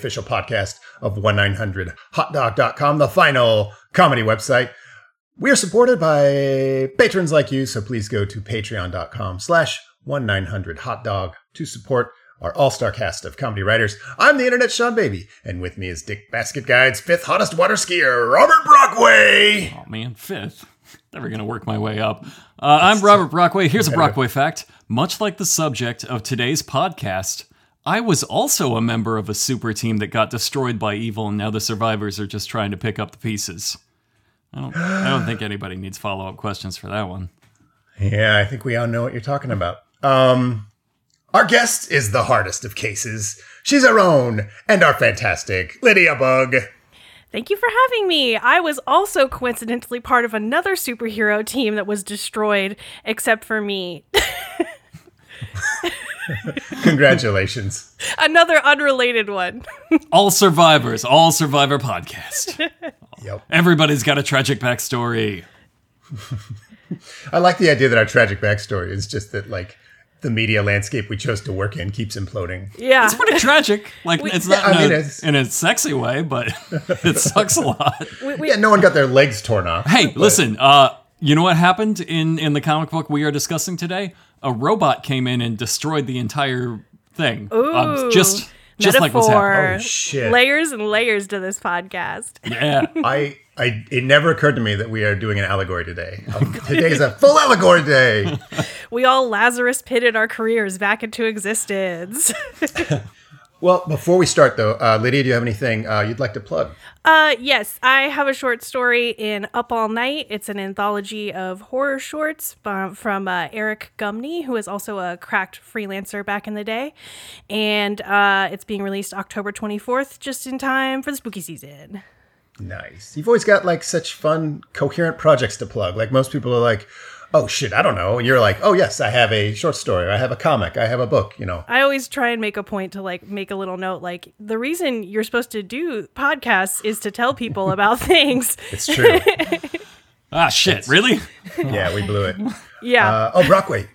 2000, the official podcast of 1900hotdog.com, the final comedy website. We are supported by patrons like you, so please go to patreon.com slash 1900hotdog to support our all-star cast of comedy writers. I'm the internet Seanbaby, and with me is Dick Basket Guide's fifth hottest water skier, Robert Brockway. Oh man, fifth. Never gonna work my way up. Uh, I'm Robert Brockway. Here's a Brockway fact. Much like the subject of today's podcast, I was also a member of a super team that got destroyed by evil, and now the survivors are just trying to pick up the pieces. I don't. I don't think anybody needs follow up questions for that one. Yeah, I think we all know what you're talking about. Um, our guest is the hardest of cases. She's our own and our fantastic Lydia Bugg. Thank you for having me. I was also coincidentally part of another superhero team that was destroyed, except for me. Congratulations. Another unrelated one. All survivors, all survivor podcast. Yep. Everybody's got a tragic backstory. I like the idea that our tragic backstory is just that, like, the media landscape we chose to work in keeps imploding. Yeah. It's pretty tragic. Like it's not I in, mean, a, it's- in a sexy way, but it sucks a lot. We- we- Yeah, no one got their legs torn off. Hey, but- listen. Uh, you know what happened in in the comic book we are discussing today? A robot came in and destroyed the entire thing. Um, Ooh, just just like what's metaphor. happening. Oh, shit. Layers and layers to this podcast. Yeah. I, I, it never occurred to me that we are doing an allegory today. Um, today is a full allegory day. We all Lazarus pitted our careers back into existence. Well, before we start, though, uh, Lydia, do you have anything uh, you'd like to plug? Uh, yes, I have a short story in Up All Night. It's an anthology of horror shorts um, from uh, Eric Gumney, who is also a cracked freelancer back in the day. And uh, it's being released October 24th, just in time for the spooky season. Nice. You've always got like such fun, coherent projects to plug. Like most people are like, "Oh shit, I don't know," and you're like, "Oh yes, I have a short story. I have a comic. I have a book." You know. I always try and make a point to like make a little note like the reason you're supposed to do podcasts is to tell people about things. It's true. ah, shit. Really? yeah, we blew it. Yeah. Uh, oh, Brockway,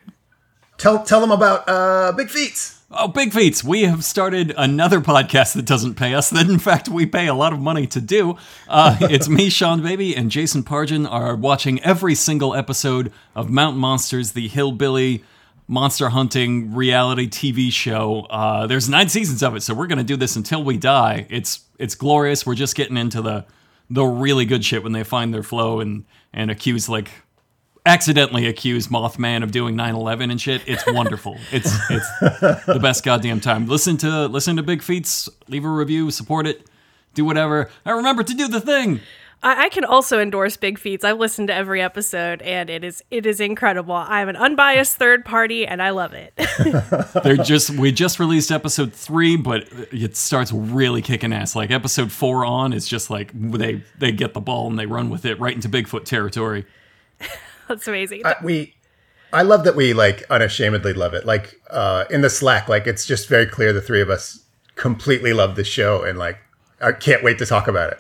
tell tell them about uh, Big Feats. Oh, Big Feats, we have started another podcast that doesn't pay us, that in fact we pay a lot of money to do. Uh, it's me, Seanbaby, and Jason Pargin are watching every single episode of Mountain Monsters, the hillbilly monster hunting reality TV show. Uh, there's nine seasons of it, so we're going to do this until we die. It's it's glorious. We're just getting into the the really good shit when they find their flow and and accuse like accidentally accuse Mothman of doing 9/11 and shit. It's wonderful. it's it's the best goddamn time. Listen to listen to Big Feats, leave a review, support it, do whatever. I remember to do the thing. I, I can also endorse Big Feats. I've listened to every episode and it is it is incredible. I'm an unbiased third party and I love it. They're just we just released episode 3, but it starts really kicking ass. Like episode 4 on is just like they they get the ball and they run with it right into Bigfoot territory. That's amazing. Uh, we I love that we like unashamedly love it. Like uh, in the Slack, like it's just very clear the three of us completely love the show and like I can't wait to talk about it.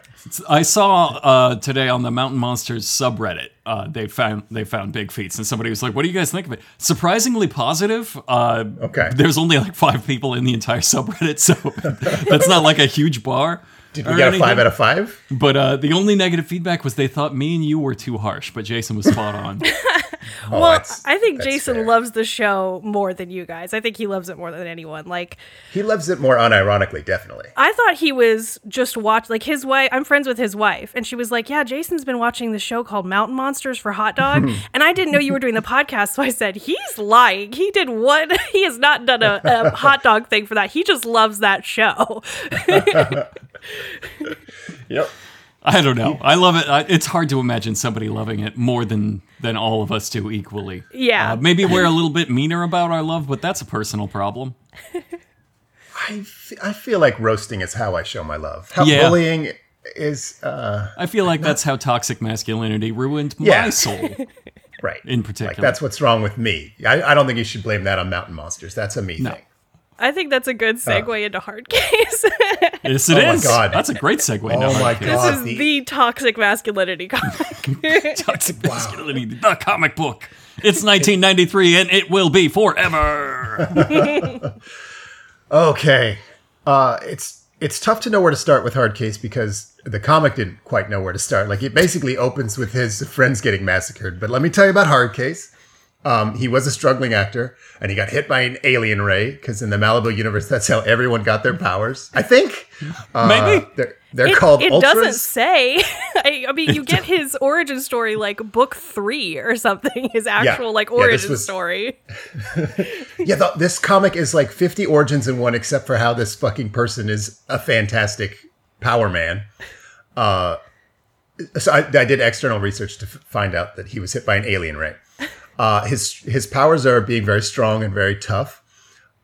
I saw uh, today on the Mountain Monsters subreddit. Uh, they found they found big feats, and somebody was like, "What do you guys think of it?" Surprisingly positive. Uh, Okay. There's only like five people in the entire subreddit, so that's not like a huge bar. Did we or get a five out of five? But uh, the only negative feedback was they thought me and you were too harsh, but Jason was spot on. Oh, well, I think Jason fair. loves the show more than you guys. I think he loves it more than anyone. Like He loves it more unironically, definitely. I thought he was just watch like his wife. I'm friends with his wife, and she was like, "Yeah, Jason's been watching the show called Mountain Monsters for Hot Dog," and I didn't know you were doing the podcast, so I said, "He's lying. He did what? He has not done a, a hot dog thing for that. He just loves that show." Yep. I don't know. I love it. I, it's hard to imagine somebody loving it more than than all of us do equally. Yeah. Uh, maybe we're a little bit meaner about our love, but that's a personal problem. I, f- I feel like roasting is how I show my love. How Yeah. bullying is uh I feel like that's how toxic masculinity ruined my soul. right. In Like particular. that's what's wrong with me. I, I don't think you should blame that on mountain monsters. That's a me No. thing. I think that's a good segue into Hardcase. Yes, it Oh my is. God. That's a great segue. Oh my God. this is the- the toxic masculinity comic. Toxic masculinity, the comic book. It's 1993 and it will be forever. Okay. Uh it's it's tough to know where to start with Hardcase because the comic didn't quite know where to start. Like it basically opens with his friends getting massacred. But let me tell you about Hardcase. Um, he was a struggling actor, and he got hit by an alien ray because in the Malibu universe, that's how everyone got their powers. I think. Uh, Maybe. they're, they're It, called it ultras. doesn't say. I, I mean, you get his origin story like book three or something. His actual like Yeah, this origin was- story. Yeah, the, this comic is like 50 origins in one, except for how this fucking person is a fantastic power man. Uh, so I, I did external research to f- find out that he was hit by an alien ray. Uh, his his powers are being very strong and very tough.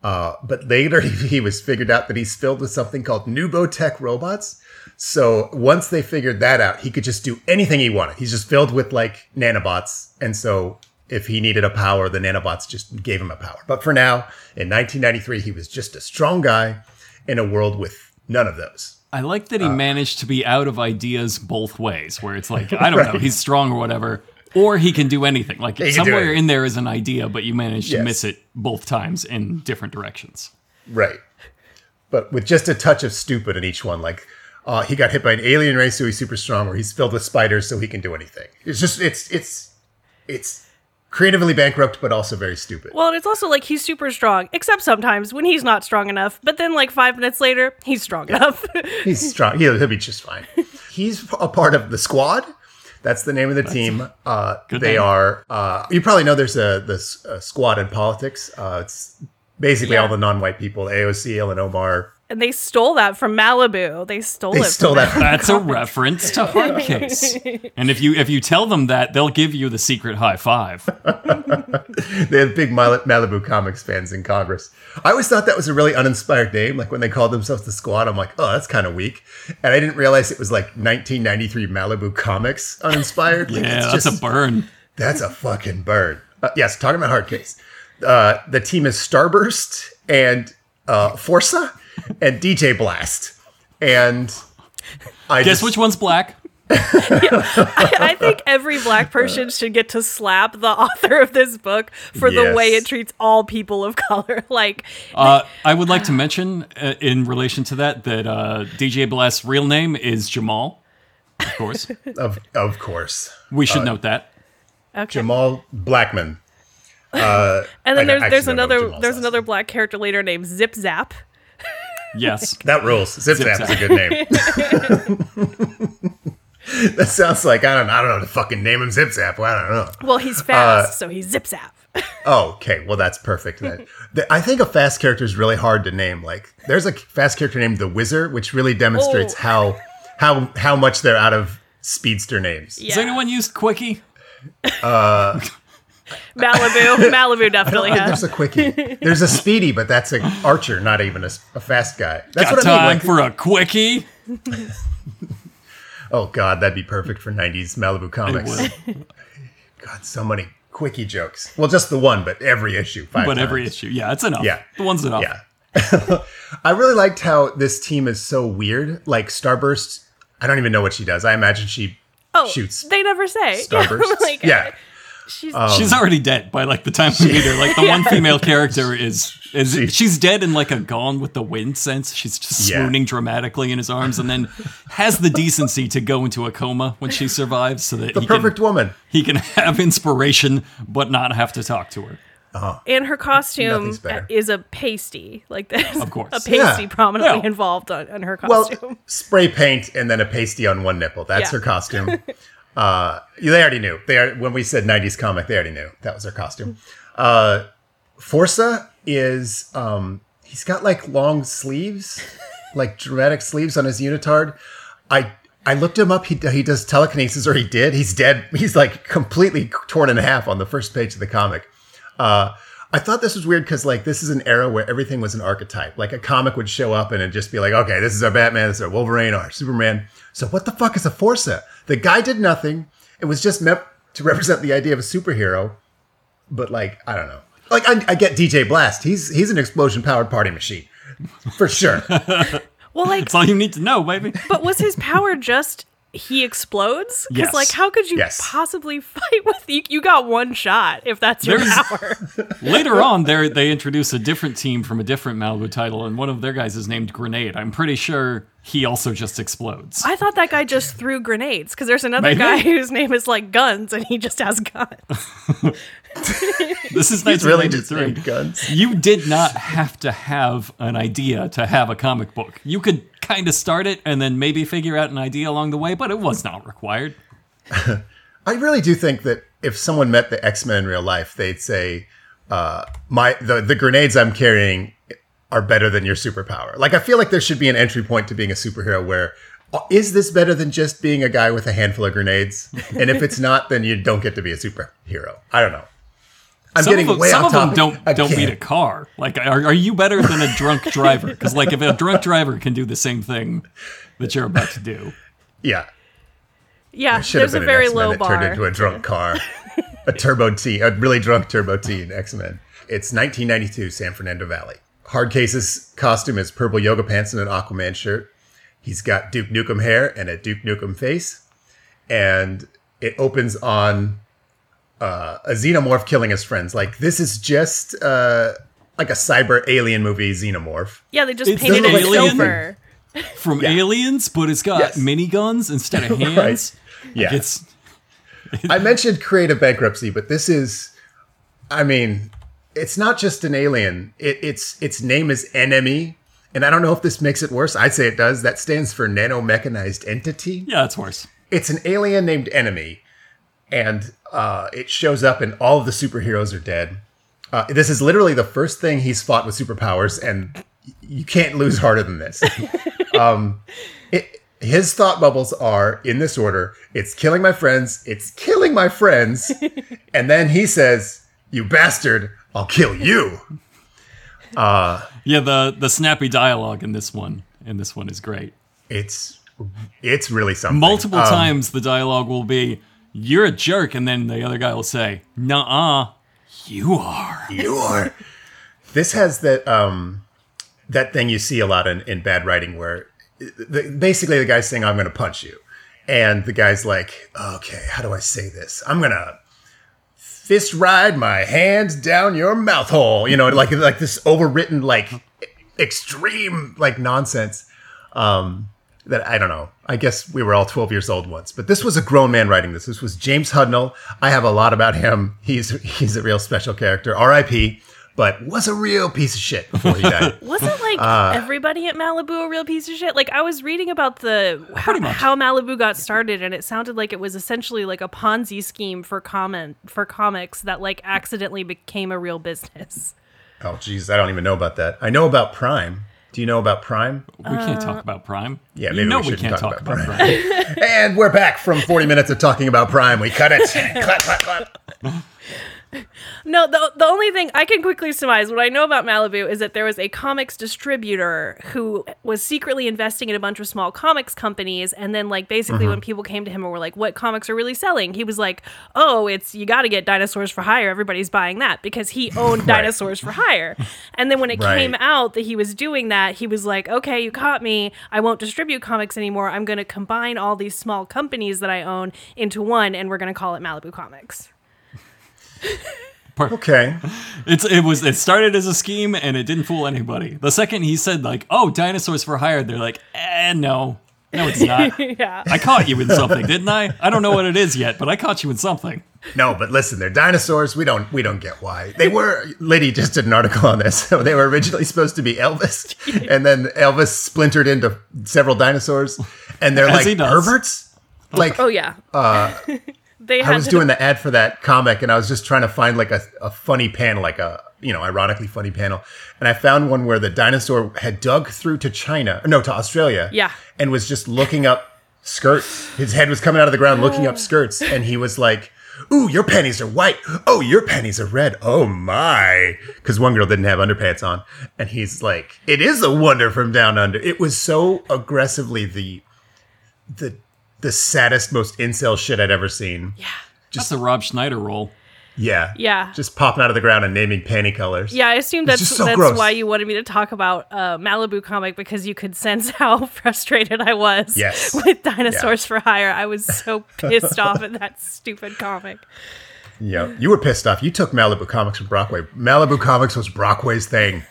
Uh, but later he, he was figured out that he's filled with something called Nubotech robots. So once they figured that out, he could just do anything he wanted. He's just filled with like nanobots. And so if he needed a power, the nanobots just gave him a power. But for now, in 1993, he was just a strong guy in a world with none of those. I like that he Uh. managed to be out of ideas both ways, where it's like, I don't know, he's strong or whatever, or he can do anything. Like can do somewhere in there is an idea, but you manage to Yes. miss it both times in different directions. Right. But with just a touch of stupid in each one, like uh, he got hit by an alien race, so he's super strong, or he's filled with spiders, so he can do anything. It's just it's it's it's creatively bankrupt, but also very stupid. Well, and it's also like he's super strong, except sometimes when he's not strong enough. But then, like five minutes later, he's strong enough. He's strong. He'll, he'll be just fine. He's a part of the squad. That's the name of the team. Uh, they name. are. Uh, you probably know there's a this uh, squad in politics. Uh, it's basically Yeah. all the non-white people: AOC, Ilhan Omar. And they stole that from Malibu. They stole it. They it. stole from that. That's a reference to Hard Case. And if you if you tell them that, they'll give you the secret high five. they have big Mal- Malibu comics fans in Congress. I always thought that was a really uninspired name. Like when they called themselves the Squad, I'm like, oh, that's kind of weak. And I didn't realize it was like 1993 Malibu comics uninspired. Like, Yeah, it's that's just- a burn. That's a fucking burn. Uh, yes, talking about Hardcase. Uh, the team is Starburst and uh, Forza and DJ Blast. And I Guess just, which one's black? I think every black person should get to slap the author of this book for the way it treats all people of color. Like, Uh, I would like to mention, uh, in relation to that, that uh, DJ Blast's real name is Jamal. Of course, of of course we Uh, should note that. okay. Jamal Blackman. Uh, and then I there's actually there's another there's another black character later named Zip Zap. Yes. That rules. Zip, Zip Zap is a good name. that sounds like I don't I don't know to fucking name him Zip Zap. Well, I don't know. Well, he's Uh, fast, so he's Zip Zap. Oh, okay. Well, that's perfect then. The- I think a fast character is really hard to name. Like, there's a fast character named the Wizard, which really demonstrates Oh. how how how much they're out of speedster names. Has anyone used Quickie? Malibu, Malibu definitely has. there's a quickie. There's a speedy, but that's an archer, not even a fast guy. That's Got what I mean. time Like, for a Quickie? oh god, that'd be perfect for '90s Malibu comics. would. God, so many quickie jokes. Well, just the one, but every issue. Five But every issue. Yeah, it's enough. Yeah. The one's enough. Yeah. I really liked how this team is so weird. Like Starburst, I don't even know what she does. I imagine she Oh, shoots they never say. Starbursts. like, yeah. She's um, She's already dead by like the time we meet her. Like the one female character is is She- she's dead in like a Gone with the Wind sense. She's just Yeah. swooning dramatically in his arms, and then has the decency to go into a coma when she survives, so that The he perfect can woman. he can have inspiration but not have to talk to her. Uh-huh. and her costume is a pasty. Like this. Of course. a pasty Yeah. prominently Yeah. involved on, on her Well, costume. spray paint and then a pasty on one nipple. That's Yeah. her costume. uh, they already knew. They are, when we said '90s comic, they already knew that was her costume. Uh, Forza is um, he's got like long sleeves, like dramatic sleeves on his unitard. I I looked him up. He he does telekinesis, or he did. He's dead. He's like completely torn in half on the first page of the comic. Uh, I thought this was weird because like this is an era where everything was an archetype. Like a comic would show up and it'd just be like, okay, this is our Batman, this is our Wolverine, our Superman. So what the fuck is a Forza? The guy did nothing. It was just meant to represent the idea of a superhero. But like, I don't know. Like I, I get DJ Blast. He's he's an explosion powered party machine for sure. Well, like, That's all you need to know, baby. but was his power just he explodes? Because Yes. like, how could you Yes. possibly fight with you? You got one shot if that's your There's- power. Later on, they they introduce a different team from a different Malibu title, and one of their guys is named Grenade. I'm pretty sure he also just explodes. I thought that guy just threw grenades because there's another Maybe. guy whose name is like Guns and he just has guns. This is He's really just 1993. named guns. You did not have to have an idea to have a comic book. You could kind of start it and then maybe figure out an idea along the way, but it was not required. I really do think that if someone met the X Men in real life, they'd say, uh, "My the the grenades I'm carrying are better than your superpower." Like I feel like there should be an entry point to being a superhero where. uh, this better than just being a guy with a handful of grenades? And if it's not, then you don't get to be a superhero. I don't know. I'm some getting of them, way some off of them don't don't beat a car. Like, are, are you better than a drunk driver? Because like, if a drunk driver can do the same thing that you're about to do, Yeah, Yeah, should have there's a very an X-Men low that bar. turned into a drunk car, a turbo T, a really drunk turbo T in X Men. It's 1992, San Fernando Valley. Hardcase's costume is purple yoga pants and an Aquaman shirt. He's got Duke Nukem hair and a Duke Nukem face, and it opens on uh, a xenomorph killing his friends. Like this is just uh, like a cyber alien movie xenomorph. yeah, they just It's painted it alien? silver. from aliens, but it's got Yes. miniguns instead of hands. Yeah, It's I mentioned creative bankruptcy, but this is, I mean, it's not just an alien. It, it's its name is Enemy, and I don't know if this makes it worse. I'd say it does. That stands for nanomechanized entity. yeah, it's worse. It's an alien named Enemy, and uh, it shows up, and all of the superheroes are dead. Uh, this is literally the first thing he's fought with superpowers, and you can't lose harder than this. um, it, his thought bubbles are in this order: it's killing my friends, it's killing my friends, and then he says, "You bastard, I'll kill you." Yeah, the the snappy dialogue in this one in this one is great. It's it's really something. Multiple Um, times the dialogue will be, "You're a jerk," and then the other guy will say, "Nuh-uh, you are." You are. This has that um that thing you see a lot in, in bad writing where the, basically the guy's saying I'm going to punch you, and the guy's like, okay, how do I say this? I'm gonna fist ride my hands down your mouth hole. You know, like like this overwritten like extreme like nonsense. Um, that I don't know. I guess we were all 12 years old once, but this was a grown man writing this. This was James Hudnall. I have a lot about him. He's he's a real special character. R.I.P. But was a real piece of shit before he died. Wasn't like Uh, everybody at Malibu a real piece of shit? Like I was reading about the how, how Malibu got started, and it sounded like it was essentially like a Ponzi scheme for comment for comics that like accidentally became a real business. oh, jeez, I don't even know about that. I know about Prime. Do you know about Prime? We can't talk about Prime. Yeah, maybe we we, can't talk talk, about about, Prime. Prime. And we're back from 40 minutes of talking about Prime. We cut it. clap, clap, clap. No, the the only thing I can quickly surmise what I know about Malibu is that there was a comics distributor who was secretly investing in a bunch of small comics companies, and then like basically when mm-hmm. people came to him and were like, "What comics are really selling?" He was like, "Oh, it's you got to get Dinosaurs for Hire. Everybody's buying that because he owned Dinosaurs for Hire." And then when it Right. came out that he was doing that, he was like, "Okay, you caught me. I won't distribute comics anymore. I'm going to combine all these small companies that I own into one, and we're going to call it Malibu Comics." Okay. It's it was it started as a scheme and it didn't fool anybody. The second he said like, "Oh, dinosaurs for hire," they're like, "Eh, no, no, it's not." yeah. I caught you in something, didn't I? I don't know what it is yet, but I caught you in something. No, but listen, they're dinosaurs. We don't we don't get why. They were Liddy just did an article on this. So they were originally supposed to be Elvis, and then Elvis splintered into several dinosaurs, and they're As like he perverts. Like Oh yeah. They had I was doing the ad for that comic, and I was just trying to find like a, a funny panel, like a you know ironically funny panel, and I found one where the dinosaur had dug through to China, no, to Australia, Yeah. and was just looking up skirts. His head was coming out of the ground, looking up oh. skirts, and he was like. Ooh, your panties are white. Oh, your panties are red. Oh my. Because one girl didn't have underpants on. And he's like, it is a wonder from down under. It was so aggressively the the the saddest, most incel shit I'd ever seen. Yeah. Just the Rob Schneider role. Yeah. Yeah. Just popping out of the ground and naming panty colors. Yeah, I assume that's so that's gross. why you wanted me to talk about uh, Malibu comic because you could sense how frustrated I was Yes. with Dinosaurs for Hire. I was so pissed off at that stupid comic. Yeah. You were pissed off. You took Malibu Comics from Brockway. Malibu Comics was Brockway's thing.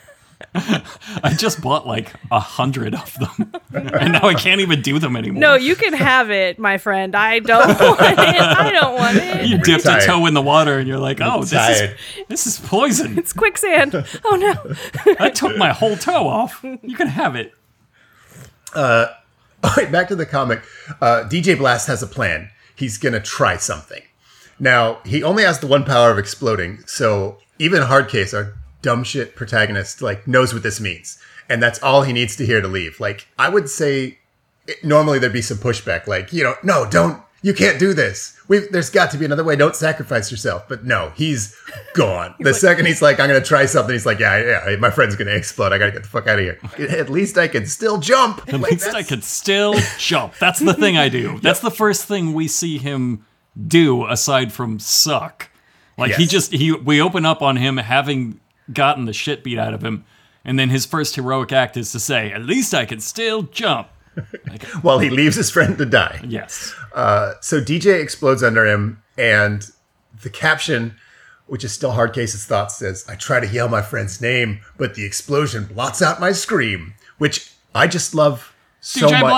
I just bought like a hundred of them, and now I can't even do them anymore. No, you can have it, my friend. I don't want it. I don't want it. you dipped a toe in the water, and you're like, "Oh, this is this is poison." It's quicksand. Oh no. I took my whole toe off. You can have it. All right, back to the comic. Uh, DJ Blast has a plan. He's going to try something. Now, he only has the one power of exploding, so even Hardcase, our dumb shit protagonist, like knows what this means. And that's all he needs to hear to leave. Like, I would say it, normally there'd be some pushback, like, you know, no, don't, you can't do this. We've, there's got to be another way. Don't sacrifice yourself. But no, he's gone. the second he's like, I'm going to try something, he's like, yeah, yeah, my friend's going to explode. I got to get the fuck out of here. At least I can still jump. At least I could still jump. That's the thing I do. That's the first thing we see him do aside from suck. Like he just he we open up on him having gotten the shit beat out of him, and then his first heroic act is to say, "At least I can still jump." while he leaves his friend to die. Yes. Uh, so DJ explodes under him, and the caption, which is still Hardcase's thoughts, says, I try to yell my friend's name, but the explosion blots out my scream, which I just love so DJ much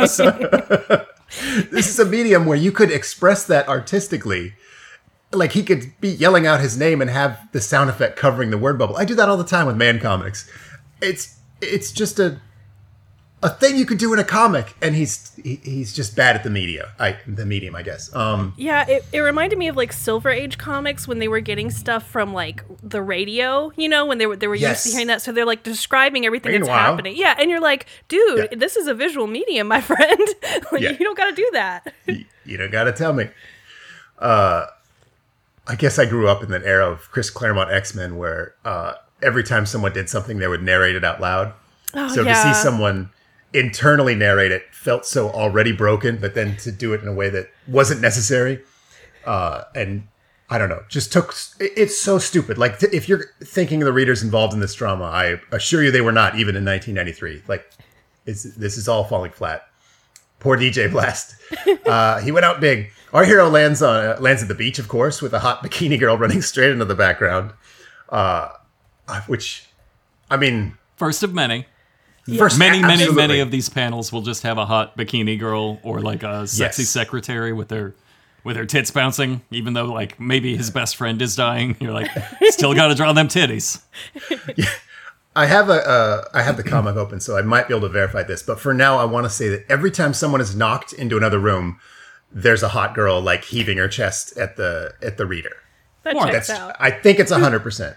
because Blast! this is a medium where you could express that artistically. Like he could be yelling out his name and have the sound effect covering the word bubble. I do that all the time with man comics. It's it's just a a thing you could do in a comic, and he's he, he's just bad at the media. I the medium, I guess. Um, Yeah, it, it reminded me of like Silver Age comics when they were getting stuff from like the radio, you know, when they were they were used to hearing that. So they're like describing everything that's happening. Yeah, and you're like, dude, Yeah. this is a visual medium, my friend. like, Yeah. You don't got to do that. y- you don't got to tell me. Uh, I guess I grew up in that era of Chris Claremont X Men, where uh, every time someone did something, they would narrate it out loud. Oh, so yeah. to see someone internally narrate it felt so already broken, but then to do it in a way that wasn't necessary, uh, and I don't know, just took. It's so stupid. Like if you're thinking of the readers involved in this drama, I assure you they were not even in 1993. Like, it's, this is all falling flat. Poor DJ Blast. Uh, he went out big. Our hero lands on uh, lands at the beach, of course, with a hot bikini girl running straight into the background. Uh, which, I mean, First of many. first, Many, many, absolutely. many of these panels will just have a hot bikini girl or like a sexy Yes. secretary with their with her tits bouncing, even though like maybe his best friend is dying. You're like, still got to draw them titties. I have a uh, I have the comic open, so I might be able to verify this. But for now, I want to say that every time someone is knocked into another room, there's a hot girl like heaving her chest at the at the reader. That More. checks That's out. I think it's hundred percent.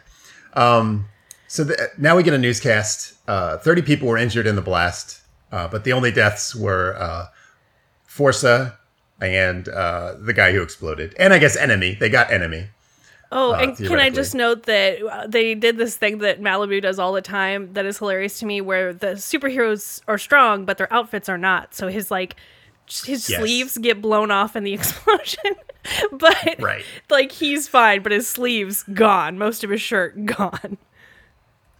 Um, so the, now we get a newscast. Uh, Thirty people were injured in the blast, uh, but the only deaths were uh, Forza and uh, the guy who exploded, and I guess enemy. They got enemy. Oh, uh, and can I just note that uh, they did this thing that Malibu does all the time that is hilarious to me where the superheroes are strong, but their outfits are not. So his like his Yes. sleeves get blown off in the explosion. but Right. like he's fine, but his sleeves gone, most of his shirt gone.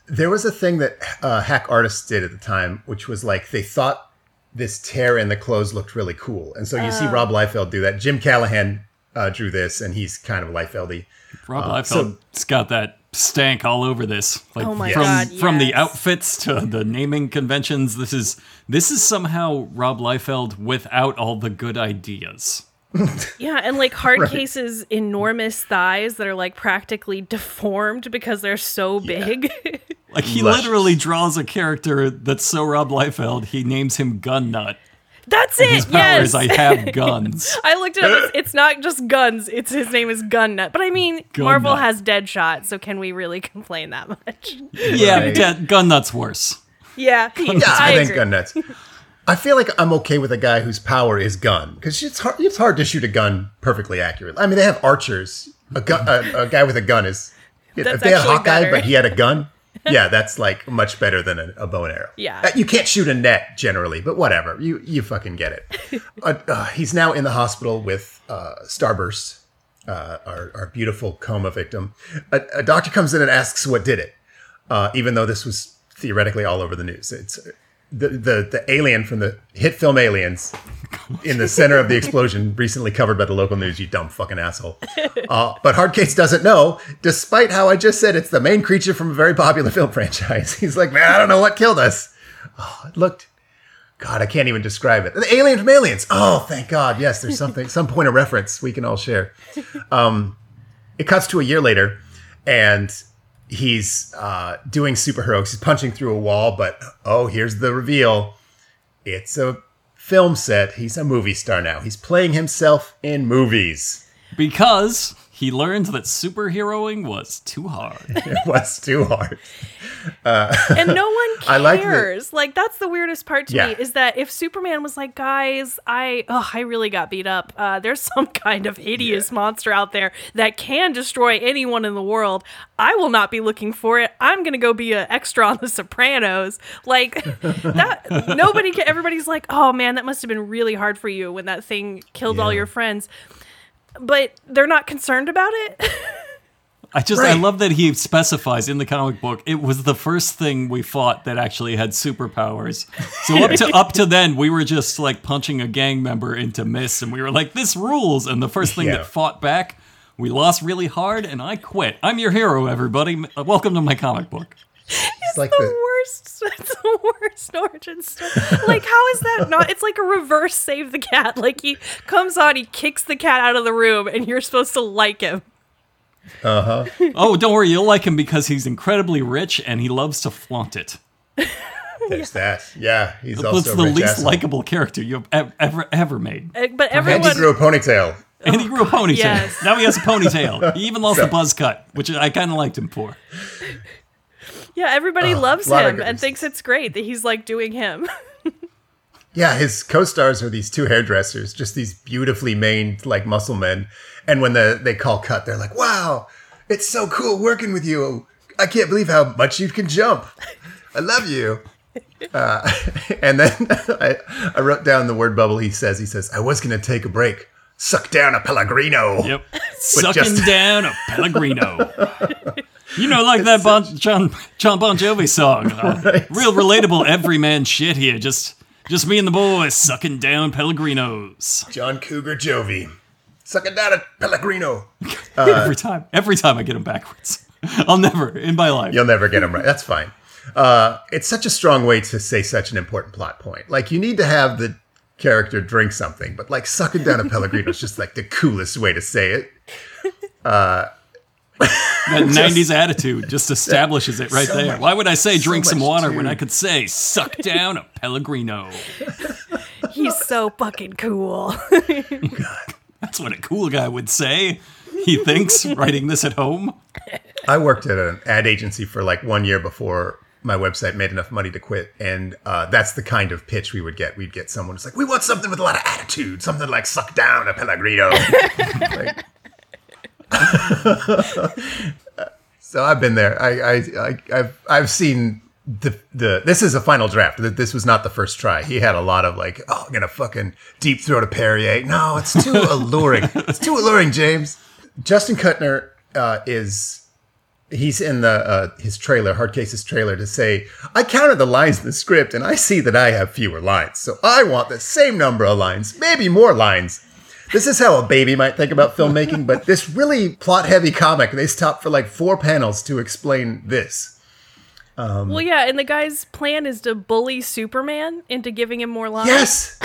There was a thing that uh, hack artists did at the time, which was like they thought this tear in the clothes looked really cool, and so you see Rob Liefeld do that. Jim Callahan uh, drew this, and he's kind of Liefeldy. Rob Uh, Liefeld's got that stank all over this. Like Oh my from God, from the outfits to the naming conventions. This is this is somehow Rob Liefeld without all the good ideas. Yeah, and like Hardcase's enormous thighs that are like practically deformed because they're so big. Like he Luscious. literally draws a character that's so Rob Liefeld, he names him Gun Nut. That's His it. power Yes. is I have guns. I looked it up. It's, it's not just guns. It's his name is Gun Nut. But I mean, Gun Marvel Nut. has Deadshot, so can we really complain that much? yeah, Right. de- Gun Nut's worse. Yeah, Yeah, I, I, think agree. gun nuts. I feel like I'm okay with a guy whose power is gun because it's hard. It's hard to shoot a gun perfectly accurately. I mean, they have archers. A gun, a, a guy with a gun is. That's if they had actually Hawkeye, better. but he had a gun. Yeah, that's like much better than a, a bow and arrow. Yeah. Uh, you can't shoot a net generally, but whatever. You you fucking get it. uh, uh, he's now in the hospital with uh, Starburst, uh, our, our beautiful coma victim. A, a doctor comes in and asks what did it, uh, even though this was theoretically all over the news. It's the, the the alien from the hit film Aliens in the center of the explosion, recently covered by the local news. You dumb fucking asshole. Uh, but Hardcase doesn't know, despite how I just said it's the main creature from a very popular film franchise. He's like, man, I don't know what killed us. Oh, it looked. God, I can't even describe it. The alien from Aliens. Oh, thank God. Yes, there's something, some point of reference we can all share. Um, it cuts to a year later, and he's uh, doing superheroes. He's punching through a wall, but oh, here's the reveal. It's a film set. He's a movie star now. He's playing himself in movies. Because he learned that superheroing was too hard. It was too hard. and no one I like that- cares. like, that's the weirdest part to Yeah. me is that if Superman was like, guys, I oh, I really got beat up. Uh, there's some kind of hideous monster out there that can destroy anyone in the world. I will not be looking for it. I'm gonna go be an extra on The Sopranos. Like that. nobody. Can, everybody's like, oh man, that must have been really hard for you when that thing killed all your friends. But they're not concerned about it. I just I love that he specifies in the comic book it was the first thing we fought that actually had superpowers. So up to up to then we were just like punching a gang member into miss and we were like this rules and the first thing Yeah. that fought back we lost really hard and I quit. I'm your hero everybody. Welcome to my comic book. It's like the the, worst. It's the worst origin story. Like, how is that not? It's like a reverse save the cat. Like he comes on, he kicks the cat out of the room, and you're supposed to like him. Uh huh. oh, don't worry, you'll like him because he's incredibly rich and he loves to flaunt it. there's that. Yeah, he's That's also the rich least asshole. likable character you've ev- ever ever made. Uh, But And everyone, he grew a ponytail. And he grew a ponytail. Yes. Now he has a ponytail. He even lost the buzz cut, which I kind of liked him for. Yeah, everybody loves him and thinks it's great that he's like doing him. Yeah, his co-stars are these two hairdressers, just these beautifully maned like muscle men. And when the they call cut, they're like, "Wow, it's so cool working with you. I can't believe how much you can jump. I love you." Uh, and then I, I wrote down the word bubble. He says, "He says I was going to take a break, suck down a Pellegrino." Yep. Sucking just- down a Pellegrino. You know, like that bon, John, John Bon Jovi song. Uh, Right. Real relatable everyman shit here. Just just me and the boys sucking down Pellegrinos. John Cougar Jovi, sucking down a Pellegrino. every time. Every time I get them backwards. I'll never in my life. You'll never get them right. That's fine. Uh, it's such a strong way to say such an important plot point. Like you need to have the character drink something, but like sucking down a Pellegrino is just like the coolest way to say it. That 90s attitude just establishes it right So there. much- Why would I say drink some water too. when I could say suck down a Pellegrino? he's so fucking cool. That's what a cool guy would say. He thinks writing this at home. I worked at an ad agency for like one year before my website made enough money to quit, and uh, that's the kind of pitch we would get. We'd get someone who's like, "We want something with a lot of attitude, something like suck down a Pellegrino." Like- so I've been there. I, I, I I've I've seen the the. This is a final draft. Th- This was not the first try. He had a lot of like, "Oh, I'm gonna fucking deep throat a Perrier." No, it's too alluring. It's too alluring, James. Justin Kutner uh, is he's in the uh, his trailer, Hardcase's trailer, to say, "I counted the lines in the script, and I see that I have fewer lines, so I want the same number of lines, maybe more lines." This is how a baby might think about filmmaking, but this really plot-heavy comic, they stop for like four panels to explain this. well, yeah, and the guy's plan is to bully Superman into giving him more lines. Yes,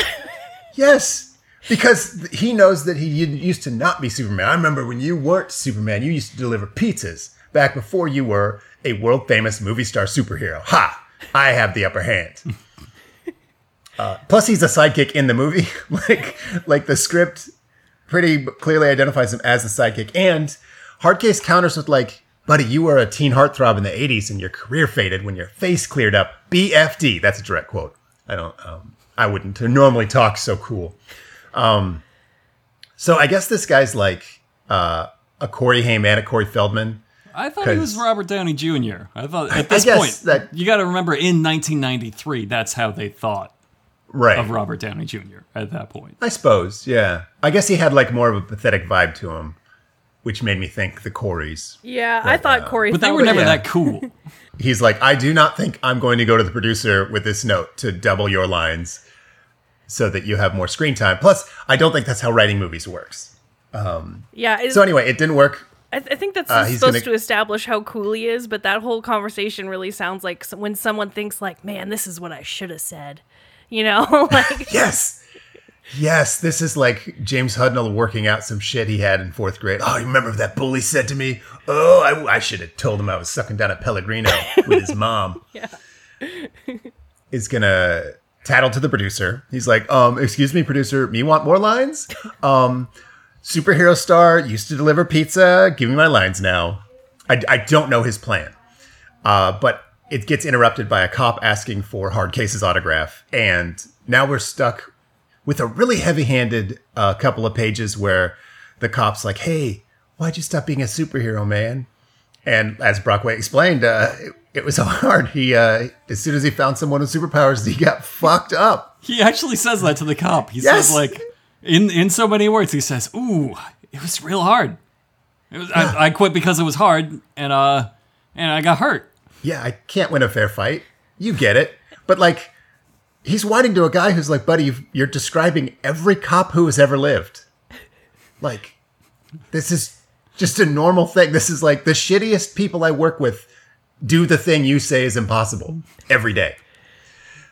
yes, because he knows that he used to not be Superman. I remember when you weren't Superman, you used to deliver pizzas back before you were a world famous movie star superhero. Ha! I have the upper hand. Uh, plus, he's a sidekick in the movie. like, like the script pretty clearly identifies him as a sidekick. And Hardcase counters with like, "Buddy, you were a teen heartthrob in the '80s, and your career faded when your face cleared up." BFD. That's a direct quote. I don't. Um, I wouldn't normally talk so cool. Um, so I guess this guy's like uh, a Corey Haim and a Corey Feldman. I thought he was Robert Downey Jr. I thought at this guess point that- you got to remember in 1993 that's how they thought Right. of Robert Downey Jr. at that point. I suppose, yeah. I guess he had like more of a pathetic vibe to him. which made me think the Coreys. Yeah, I thought Corey. But they were never yeah. that cool. He's like, I do not think I'm going to go to the producer with this note to double your lines so that you have more screen time. Plus, I don't think that's how writing movies works. Yeah, So anyway, it didn't work. I, th- I think that's Uh, supposed gonna- to establish how cool he is. But that whole conversation really sounds like when someone thinks like, "Man, this is what I should have said," you know, like Yes. Yes, this is like James Hudnall working out some shit he had in fourth grade. Oh, you remember that bully said to me? Oh, I, I should have told him I was sucking down a Pellegrino with his mom. Yeah. Is gonna tattle to the producer. He's like, um, excuse me, producer, me want more lines? Um, superhero star used to deliver pizza. Give me my lines now. I, I don't know his plan. Uh, but it gets interrupted by a cop asking for Hardcase's autograph. And now we're stuck with a really heavy handed uh, couple of pages where the cop's like, hey, why'd you stop being a superhero, man? And as Brockway explained, uh, it, it was so hard. He, uh, as soon as he found someone with superpowers, he got fucked up. He actually says that to the cop. He Yes. says like in in so many words. He says, "Ooh, it was real hard. It was, I, I quit because it was hard, and uh, and I got hurt." Yeah, I can't win a fair fight. You get it. But like, he's whining to a guy who's like, buddy, you've- you're describing every cop who has ever lived. Like, this is just a normal thing. This is like the shittiest people I work with do the thing you say is impossible every day.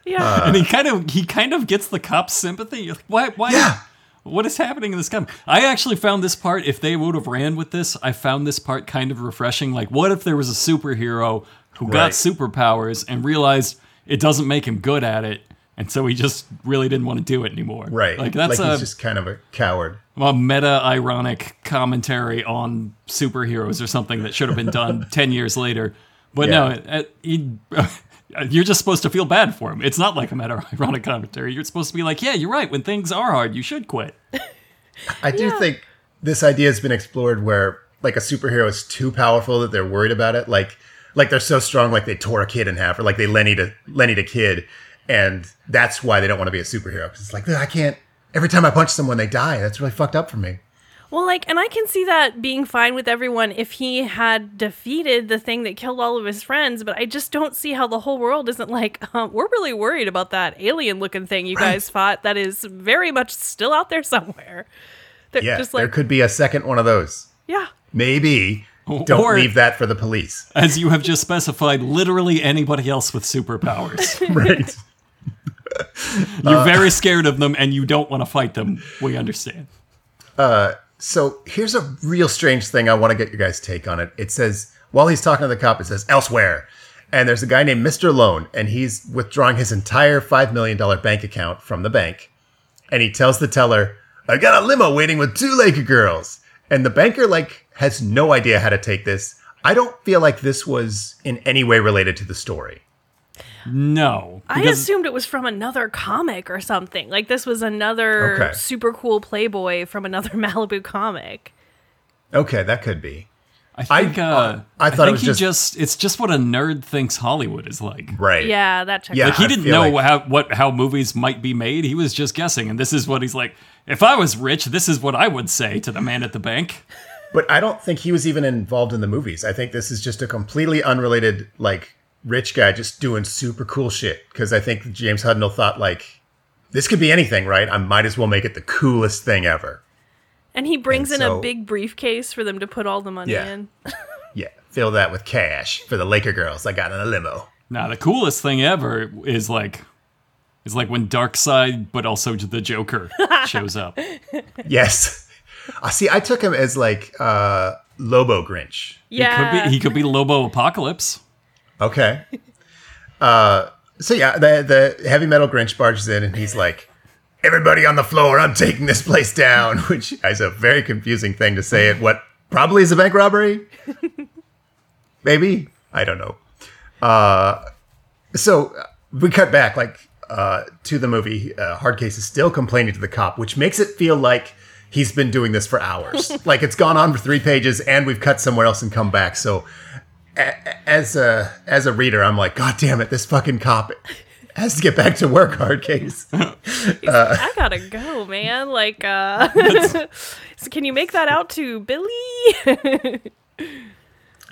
yeah. Uh, and he kind of he kind of gets the cop's sympathy. You're like, why? Why? Yeah. What is happening in this comic? I actually found this part. If they would have ran with this, I found this part kind of refreshing. Like, what if there was a superhero who got superpowers and realized it doesn't make him good at it, and so he just really didn't want to do it anymore? Right. Like that's like a, he's just kind of a coward. a meta ironic commentary on superheroes or something that should have been done 10 years later. But no, it, it, he, you're just supposed to feel bad for him. It's not like a meta ironic commentary. You're supposed to be like, yeah, you're right. When things are hard, you should quit. I do think this idea has been explored where like a superhero is too powerful that they're worried about it. Like like they're so strong like they tore a kid in half or like they Lenny to Lenny a kid and that's why they don't want to be a superhero. Cause it's like I can't every time I punch someone they die. That's really fucked up for me. Well, like, and I can see that being fine with everyone if he had defeated the thing that killed all of his friends, but I just don't see how the whole world isn't like, um, we're really worried about that alien looking thing you guys fought that is very much still out there somewhere. They're Yeah, just there could be a second one of those. yeah. Maybe. Don't Or- leave that for the police. As you have just specified, literally anybody else with superpowers. right. You're very scared of them and you don't want to fight them. We understand. Uh, so here's a real strange thing. I want to get your guys' take on it. It says, while he's talking to the cop, it says elsewhere. And there's a guy named Mr. Loan, and he's withdrawing his entire $5 million bank account from the bank. And he tells the teller, I got a limo waiting with two Laker girls. And the banker, like, has no idea how to take this. I don't feel like this was in any way related to the story. No. I assumed it was from another comic or something. Like, this was another Okay. super cool Playboy from another Malibu comic. Okay, that could be. I think, I- uh, I I, thought it think was he just- just, it's just what a nerd thinks Hollywood is like. Right. Yeah, that checks Yeah. out. Like he didn't know like- how what how movies might be made. He was just guessing, and this is what he's like. If I was rich, this is what I would say to the man at the bank. But I don't think he was even involved in the movies. I think this is just a completely unrelated, like, rich guy just doing super cool shit. Because I think James Hudnall thought, like, this could be anything, right? I might as well make it the coolest thing ever. And he brings And in so- a big briefcase for them to put all the money Yeah. in. Yeah, fill that with cash for the Laker girls I got in a limo. Now the coolest thing ever is like is like when Darkseid, but also the Joker shows up. Yes. I see. I took him as like uh, Lobo Grinch. He could Yeah. be he could be Lobo Apocalypse. Okay. Uh, so yeah, the the heavy metal Grinch barges in and he's like, "Everybody on the floor! I'm taking this place down," which is a very confusing thing to say at what probably is a bank robbery. Maybe I don't know. Uh, so uh, we cut back like uh, to the movie. Uh, Hardcase is still complaining to the cop, which makes it feel like he's been doing this for hours. like it's gone on for three pages, and we've cut somewhere else and come back. So a- as a as a reader, I'm like, God damn it, this fucking cop has to get back to work, Hardcase. I gotta go, man. Like, uh, so can you make that out to Billy?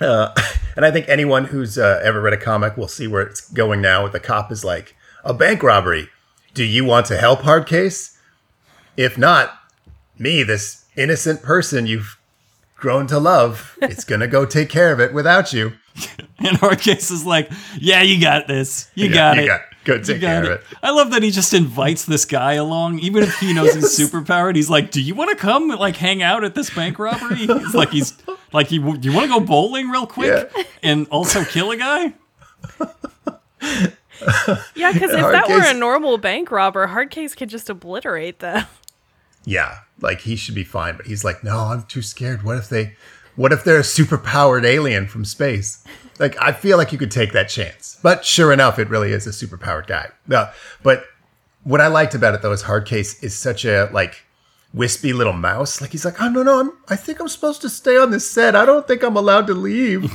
Uh, and I think anyone who's uh, ever read a comic will see where it's going now. The cop is like, a bank robbery. Do you want to help, Hardcase? If not, me, this innocent person you've grown to love, it's gonna go take care of it without you. And Hardcase is like, yeah, you got this. You, You got, you it. got- go You take got care it. of it. I love that he just invites this guy along, even if he knows he's superpowered. He's like, "Do you want to come like hang out at this bank robbery?" He's like, "He's like, you, you want to go bowling real quick Yeah. and also kill a guy?" yeah, because if Hard that were a normal bank robber, Hardcase could just obliterate them. Yeah, like he should be fine, but he's like, no, I'm too scared. What if they, what if they're a superpowered alien from space? Like, I feel like you could take that chance. But sure enough, it really is a superpowered guy. No, but what I liked about it though is Hardcase is such a like wispy little mouse. Like he's like, oh no no, I'm, I think I'm supposed to stay on this set. I don't think I'm allowed to leave,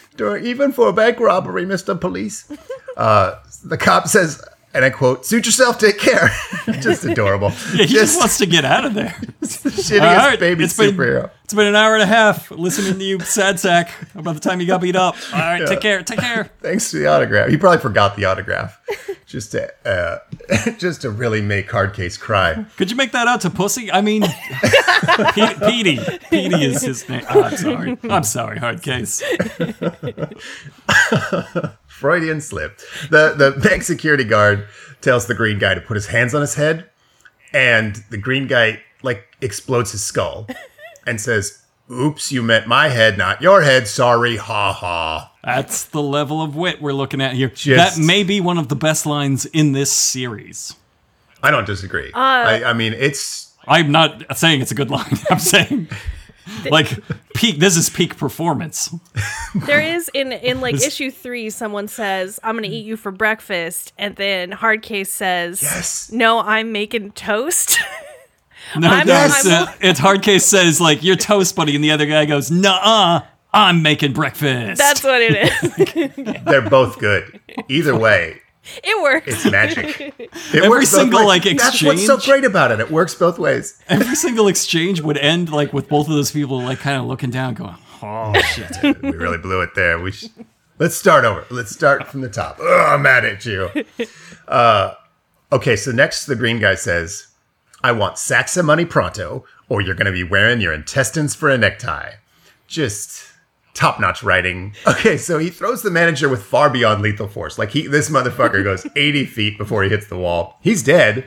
Dur- even for a bank robbery, Mister Police. Uh, the cop says, and I quote, "Suit yourself, take care." just adorable. Yeah, he just wants to get out of there. shittiest right, baby it's been- superhero. It's been an hour and a half listening to you, sad sack, about the time you got beat up. All right, take care, take care. Thanks to the autograph. He probably forgot the autograph, just to uh, just to really make Hardcase cry. Could you make that out to Pussy? I mean, Pe- Petey. Petey is his name. Oh, I'm sorry. I'm sorry, Hardcase. Freudian slip. The the bank security guard tells the green guy to put his hands on his head, and the green guy like explodes his skull and says, "Oops, you meant my head, not your head. Sorry, ha ha." That's the level of wit we're looking at here. Just- that may be one of the best lines in this series. I don't disagree. Uh, I, I mean, it's I'm not saying it's a good line. I'm saying, like, peak. This is peak performance. There is in in like issue three, someone says, "I'm gonna eat you for breakfast," and then Hardcase says, Yes. no, I'm making toast." No, I'm- no, I'm- it's, uh, it's Hardcase says like you're toast, buddy, and the other guy goes, "Nah, I'm making breakfast." That's what it is. they're both good. Either way, it works. it's magic. It Every works both single, ways. like, That's what's so great about it. It works both ways. every single exchange would end like with both of those people like kind of looking down, going, "Oh shit." we really blew it there. We sh- let's start over. Let's start from the top. Ugh, I'm mad at you. Uh, okay, so next the green guy says, "I want sacks of money pronto, or you're going to be wearing your intestines for a necktie." Just top-notch writing. Okay, so he throws the manager with far beyond lethal force. Like he, this motherfucker goes 80 feet before he hits the wall. He's dead.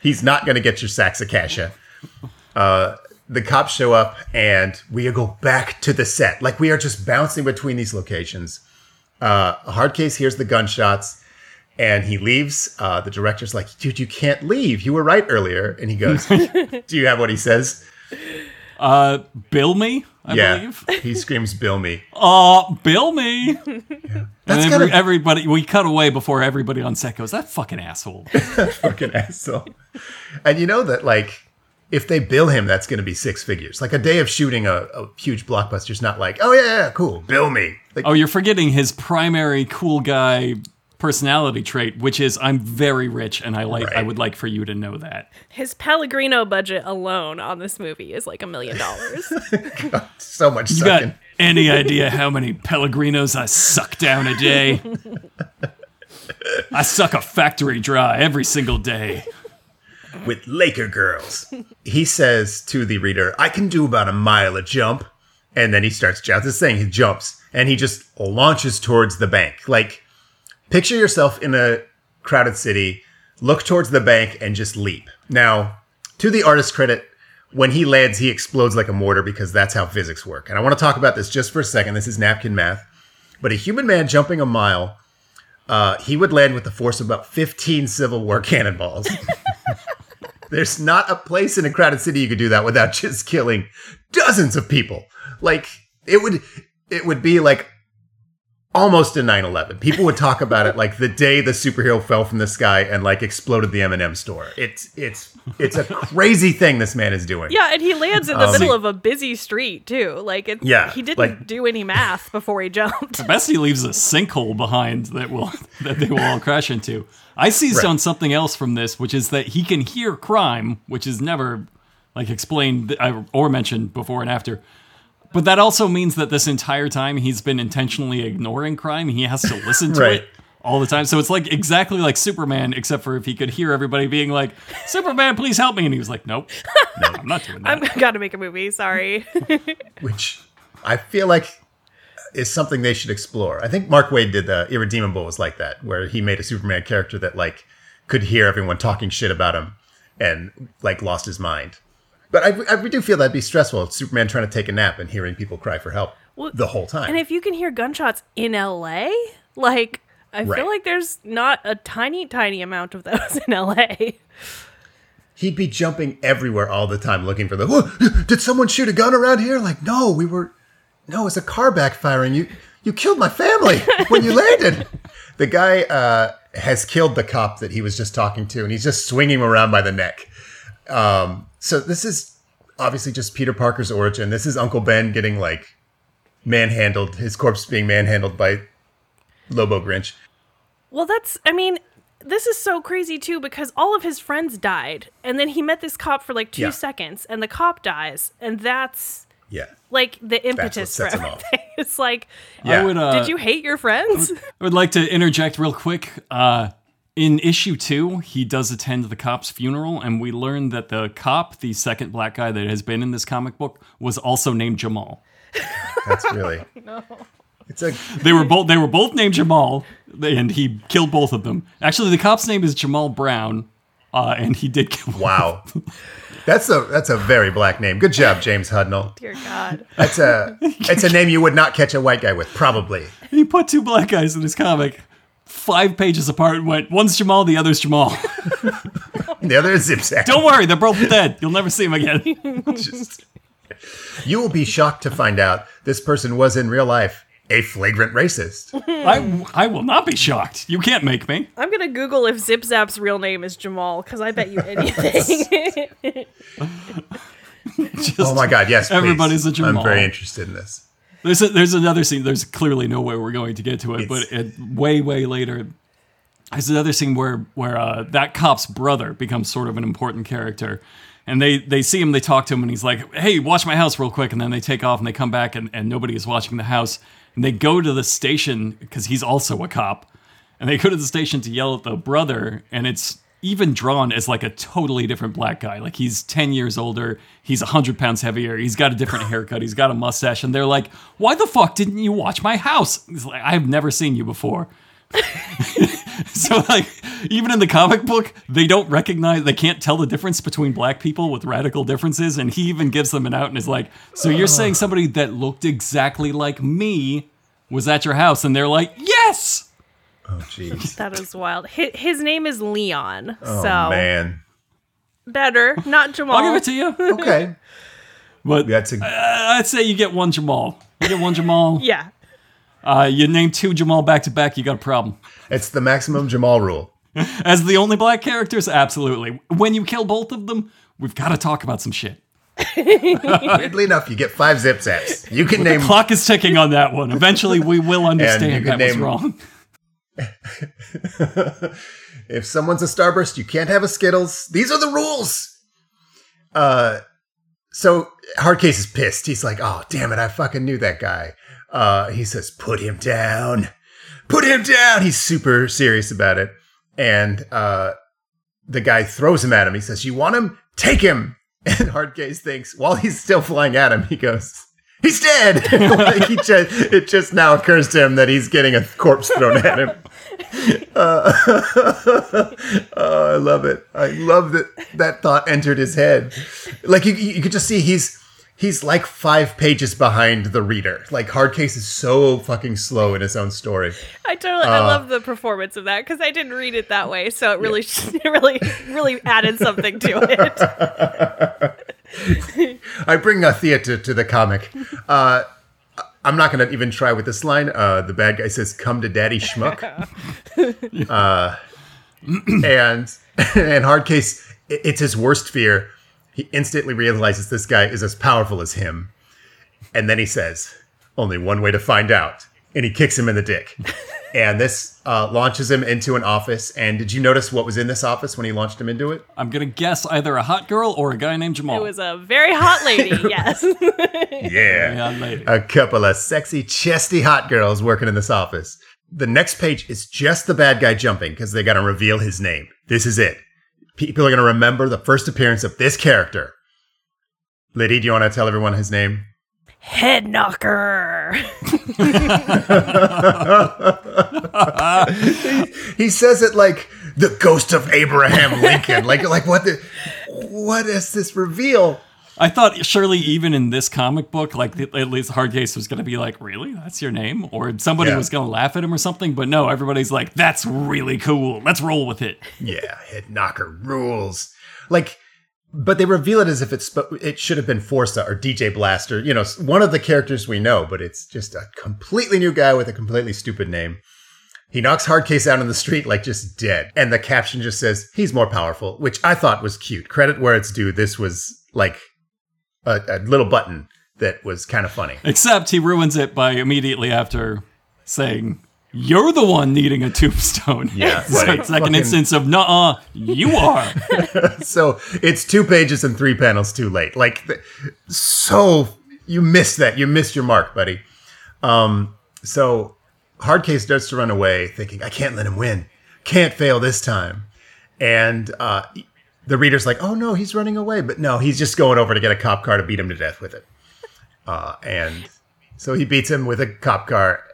He's not going to get your sacks of cash. Uh, the cops show up and we go back to the set. Like we are just bouncing between these locations. Uh, Hardcase hears the gunshots and he leaves. Uh, the director's like, dude, you can't leave. You were right earlier. And he goes, Do you have what he says? Uh, bill me, I yeah. believe. He screams, Bill me. Uh, bill me. And That's every, of everybody, we cut away before everybody on set goes, "That fucking asshole." fucking asshole. And you know that, like, if they bill him, that's going to be six figures. Like a day of shooting a, a huge blockbuster's not like, oh, yeah, yeah, cool, bill me. Like, Oh, you're forgetting his primary cool guy personality trait, which is I'm very rich and I like I would like for you to know that. His Pellegrino budget alone on this movie is like a million dollars. so much You sucking. got any idea how many Pellegrinos I suck down a day? I suck a factory dry every single day. with Laker girls. he says to the reader, I can do about a mile a jump. And then he starts just the saying, he jumps and he just launches towards the bank. Like, picture yourself in a crowded city, look towards the bank and just leap. Now, to the artist's credit, when he lands, he explodes like a mortar because that's how physics work. And I want to talk about this just for a second. This is napkin math. But a human man jumping a mile, uh, he would land with the force of about 15 Civil War cannonballs. There's not a place in a crowded city you could do that without just killing dozens of people. Like it would, it would be like almost a 9/11. People would talk about it like the day the superhero fell from the sky and like exploded the M&M store. It's it's it's a crazy thing this man is doing. Yeah, and he lands in the middle of a busy street too. Like it, Yeah, he didn't like- do any math before he jumped. Best he leaves a sinkhole behind that will that they will all crash into. I seized Right. on something else from this, which is that he can hear crime, which is never like explained uh, or mentioned before and after. But that also means that this entire time he's been intentionally ignoring crime. He has to listen to Right. it all the time. So it's like exactly like Superman, except for if he could hear everybody being like, "Superman, please help me," and he was like, "Nope, no, I'm not doing that." I'm gotta make a movie. Sorry. which I feel like is something they should explore. I think Mark Waid did the Irredeemable was like that, where he made a Superman character that like could hear everyone talking shit about him and like lost his mind. But I, I do feel that'd be stressful. Superman trying to take a nap and hearing people cry for help the whole time. and if you can hear gunshots in LA, like I Right. feel like there's not a tiny, tiny amount of those in LA. He'd be jumping everywhere all the time looking for the. "Whoa, did someone shoot a gun around here? Like, no, we were. No, it's a car backfiring. You you killed my family when you landed. The guy uh, has killed the cop that he was just talking to, and he's just swinging him around by the neck. Um, so this is obviously just Peter Parker's origin. This is Uncle Ben getting like manhandled, his corpse being manhandled by Lobo Grinch. Well, that's, I mean, this is so crazy too because all of his friends died. And then he met this cop for like two Yeah. seconds and the cop dies. And that's Yeah. like the impetus for sets him everything. It's like, Yeah. I would. Uh, did you hate your friends? I would like to interject real quick. Uh, in issue two, he does attend the cop's funeral, and we learn that the cop, the second black guy that has been in this comic book, was also named Jamal. That's really. no. It's a They were both they were both named Jamal, and he killed both of them. Actually, the cop's name is Jamal Brown, uh, and he did kill. Wow. That's a that's a very black name. Good job, James Hudnall. Dear God. That's a it's a name you would not catch a white guy with, probably. He put two black guys in his comic, five pages apart, and went, "One's Jamal, the other's Jamal." The other is Zip Zap. Don't worry, they're both dead. You'll never see them again. Just- you will be shocked to find out this person was in real life a flagrant racist. I I will not be shocked. You can't make me. I'm going to Google if Zip Zap's real name is Jamal because I bet you anything. Just, Oh my god, yes. please. Everybody's a Jamal. I'm very interested in this. There's a, there's another scene. There's clearly no way we're going to get to it, but it, way way later, there's another scene where where uh, that cop's brother becomes sort of an important character, and they they see him, they talk to him, and he's like, "Hey, watch my house real quick," and then they take off and they come back, and, and nobody is watching the house, and they go to the station because he's also a cop, and they go to the station to yell at the brother, and it's even drawn as like a totally different black guy. Like he's 10 years older, he's 100 pounds heavier, he's got a different haircut, he's got a mustache, and they're like, Why the fuck didn't you watch my house? He's like, I've never seen you before. so, like, even in the comic book, they don't recognize, they can't tell the difference between black people with radical differences. And he even gives them an out and is like, So you're saying somebody that looked exactly like me was at your house? And they're like, Yes! Oh jeez. that is wild. His, his name is Leon. Oh so man. better, not Jamal. I'll give it to you. Okay. But That's a Uh, I'd say you get one Jamal. You get one Jamal. Yeah. Uh, you name two Jamal back to back, you got a problem. it's the maximum Jamal rule. As the only black characters, absolutely. When you kill both of them, we've got to talk about some shit. Weirdly enough, you get five zip zaps. You can name Clock is ticking on that one. Eventually, we will you understand can that was name- wrong. if someone's a starburst, you can't have a Skittles. These are the rules. Uh, so Hardcase is pissed. He's like, "Oh, damn it! I fucking knew that guy." Uh, he says, "Put him down. Put him down." He's super serious about it, and uh, the guy throws him at him. He says, "You want him? Take him." And Hardcase thinks, while he's still flying at him, he goes, "He's dead." like he just, it just now occurs to him that he's getting a corpse thrown at him. Uh, oh, I love it. I love that that thought entered his head. Like you, you could just see he's he's like five pages behind the reader. Like Hardcase is so fucking slow in his own story. I totally, Uh, I love the performance of that because I didn't read it that way, so it really, it really, really added something to it. I bring a theater to the comic. Uh, I'm not going to even try with this line. Uh, the bad guy says, "Come to Daddy Schmuck," uh, and and Hardcase, i- it's his worst fear. He instantly realizes this guy is as powerful as him, and then he says, "Only one way to find out," and he kicks him in the dick. And this uh, launches him into an office. And did you notice what was in this office when he launched him into it? I'm gonna guess either a hot girl or a guy named Jamal. It was a very hot lady, yes. Yeah. yeah, lady. a couple of sexy, chesty hot girls working in this office. The next page is just the bad guy jumping because they got to reveal his name. This is it. People are going to remember the first appearance of this character. Liddy, do you want to tell everyone his name? Head knocker. He says it like the ghost of Abraham Lincoln. like, like what the, what is this reveal? I thought surely even in this comic book, like the, at least Hardcase was gonna be like, "Really? That's your name?" Or somebody Yeah. was gonna laugh at him or something. But no, everybody's like, "That's really cool. Let's roll with it." Yeah, head knocker rules. Like, but they reveal it as if it's it should have been Forza or DJ Blaster. You know, one of the characters we know, but it's just a completely new guy with a completely stupid name. He knocks Hardcase out in the street like just dead, and the caption just says he's more powerful, which I thought was cute. Credit where it's due. This was like a, a little button that was kind of funny. Except he ruins it by immediately after saying, "You're the one needing a tombstone." Yeah, so right. it's like an instance of, "Nuh-uh, you are." so it's two pages and three panels too late. Like, th- so you missed that. You missed your mark, buddy. Um, so Hardcase starts to run away, thinking, I can't let him win. Can't fail this time. And uh, the reader's like, oh no, he's running away. But no, he's just going over to get a cop car to beat him to death with it. Uh, and so he beats him with a cop car.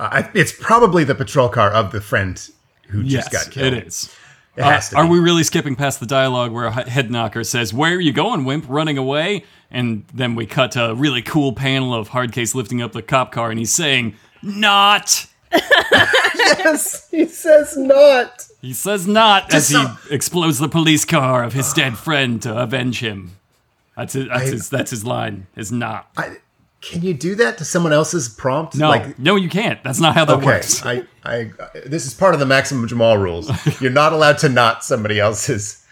Uh, I- it's probably the patrol car of the friend who yes, just got killed. it is. It has to Uh, are be. we really skipping past the dialogue where H- Head Knocker says, Where are you going, wimp? Running away? And then we cut to a really cool panel of Hardcase lifting up the cop car and he's saying, Not! yes, he says not. He says not as Just he explodes the police car of his dead friend to avenge him. That's his, that's I- his, that's his line, is not. I, can you do that to someone else's prompt? No, Like, no, you can't. That's not how that okay, works. I, I, this is part of the maximum Jamal rules. You're not allowed to not somebody else's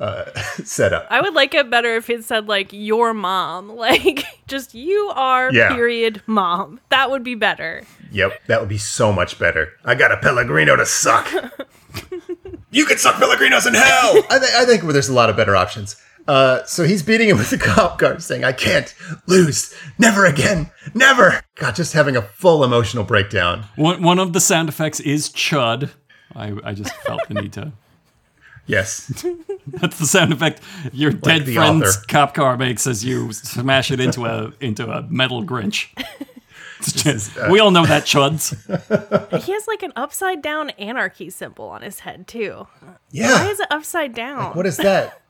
uh, setup. I would like it better if it said like your mom, like just you are Yeah. period mom. That would be better. Yep, that would be so much better. I got a Pellegrino to suck. you can suck Pellegrinos in hell. I, th- I think there's a lot of better options. Uh, so he's beating him with the cop car, saying, "I can't lose, never again, never." God, just having a full emotional breakdown. One, one of the sound effects is chud. I, I just felt the need to. Yes, That's the sound effect your dead friend's author. cop car makes as you smash it into a into a metal Grinch. It's just- uh, we all know that chuds. He has like an upside down anarchy symbol on his head too. Yeah. Why is it upside down? What is that?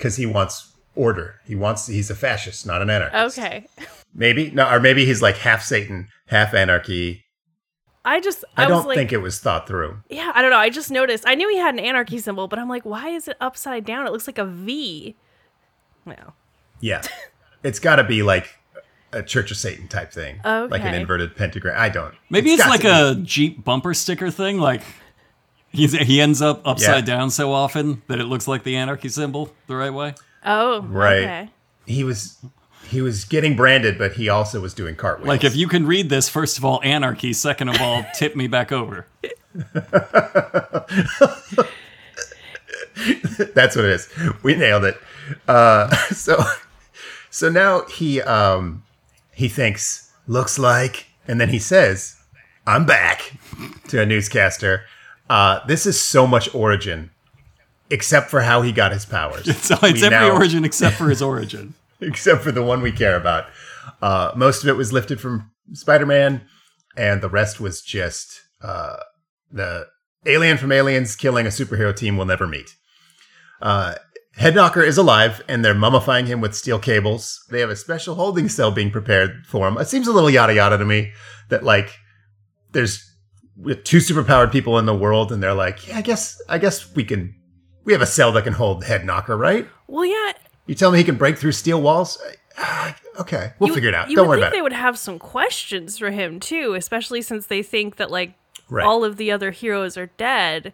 Because he wants order. He wants. He's a fascist, not an anarchist. okay. Maybe no, or maybe he's like half Satan, half anarchy. I just I, I, don't like think it was thought through. Yeah, I don't know. I just noticed. I knew he had an anarchy symbol, but I'm like, why is it upside down? It looks like a V. No. Yeah, it's got to be like a Church of Satan type thing, like an inverted pentagram. I don't. Maybe it's, got like a Jeep bumper sticker thing. Like he's he ends up upside Yeah. down so often that it looks like the anarchy symbol the right way. Oh, Right. Okay. He was he was getting branded, but he also was doing cartwheels. Like if you can read this, first of all, anarchy. Second of all, tip me back over. That's what it is. We nailed it. Uh, so, so now he um, he thinks looks like, and then he says, "I'm back" to a newscaster. Uh, this is so much origin, except for how he got his powers. So it's every now- origin except for his origin. except for the one we care about. Uh, most of it was lifted from Spider-Man, and the rest was just uh, the alien from Aliens killing a superhero team we'll never meet. Uh, Headknocker is alive, and they're mummifying him with steel cables. They have a special holding cell being prepared for him. It seems a little yada yada to me that like there's with two superpowered people in the world, and they're like, yeah, I guess I guess we can. We have a cell that can hold Headknocker, right? Well, yeah. You tell me he can break through steel walls? Okay, we'll You- figure it out. Don't worry think about they it. would have some questions for him too, especially since they think that like Right. all of the other heroes are dead.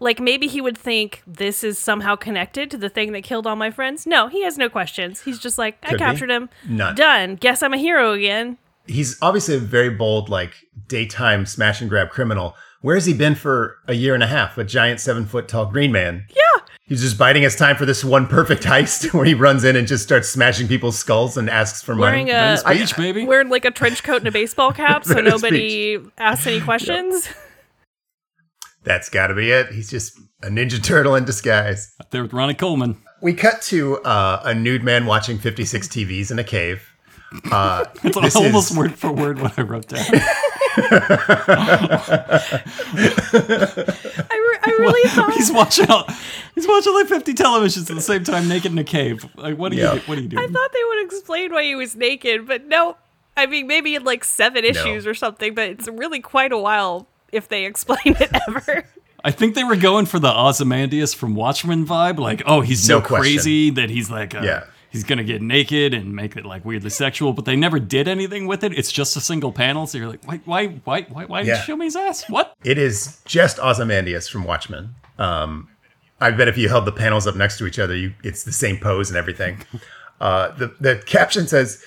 Like maybe he would think this is somehow connected to the thing that killed all my friends. No, he has no questions. He's just like, I Could be. captured him. None. Done. Guess I'm a hero again. He's obviously a very bold, like daytime smash and grab criminal. Where has he been for a year and a half? A giant seven foot tall green man. Yeah. He's just biding his time for this one perfect heist where he runs in and just starts smashing people's skulls and asks for Wearing money. a Speech, baby. wearing like a trench coat and a baseball cap so Venice nobody asks any questions. That's got to be it. He's just a Ninja Turtle in disguise. Up there with Ronnie Coleman. We cut to uh, a nude man watching 56 TVs in a cave. Uh, It's this almost is- word for word what I wrote down. I, re- I really thought he's watching all, he's watching like 50 televisions at the same time naked in a cave. Like what are Yeah. you what are you doing? I thought they would explain why he was naked, but no. I mean, maybe in like seven issues or something, but it's really quite a while if they explain it ever. I think they were going for the Ozymandias from Watchmen vibe, like, oh, he's so No crazy that he's like, uh, Yeah. He's gonna get naked and make it like weirdly sexual, but they never did anything with it. It's just a single panel, so you're like, why, why, why, why, why did Yeah. you show me his ass? What? It is just Ozymandias from Watchmen. Um, I bet if you held the panels up next to each other, you it's the same pose and everything. Uh, the the caption says,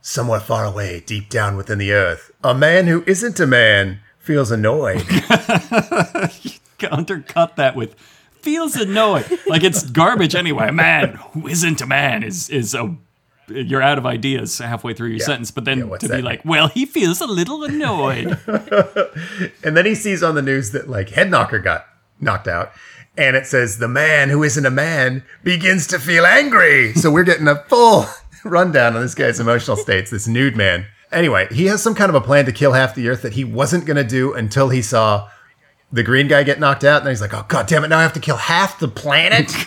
"Somewhere far away, deep down within the earth, a man who isn't a man feels annoyed." Undercut that with feels annoyed, like it's garbage anyway. A man who isn't a man is is a you're out of ideas halfway through your sentence, but then Yeah, to that be like, well, he feels a little annoyed. and then he sees on the news that like Head Knocker got knocked out. And it says the man who isn't a man begins to feel angry. So we're getting a full rundown on this guy's emotional states, this nude man. Anyway, he has some kind of a plan to kill half the earth that he wasn't going to do until he saw the green guy get knocked out. And then he's like, oh, God damn it, now I have to kill half the planet.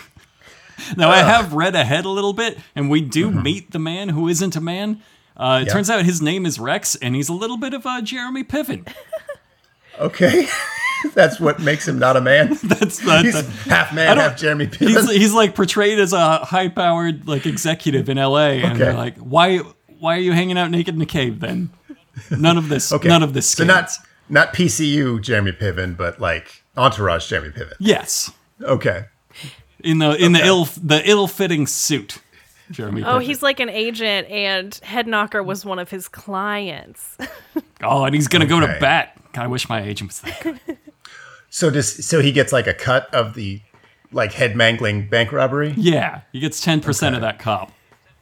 Now, I have read ahead a little bit, and we do meet the man who isn't a man. Uh, it Yeah. turns out his name is Rex, and he's a little bit of a Jeremy Piven. okay. That's what makes him not a man. That's the, He's half man, half Jeremy he's, Piven. he's like portrayed as a high-powered like executive in L.A. And Okay. they're like, why why are you hanging out naked in a cave then? None of this. Okay. None of this. So scans. not not PCU Jeremy Piven, but like Entourage Jeremy Piven. yes, Okay. in the in Okay. the ill the ill-fitting suit. Jeremy. Oh, Piven. he's like an agent, and Head Knocker was one of his clients. oh, and he's gonna go to bat. God, I wish my agent was that. good. So does so he gets like a cut of the like head mangling bank robbery? Yeah, he gets ten percent of that cop.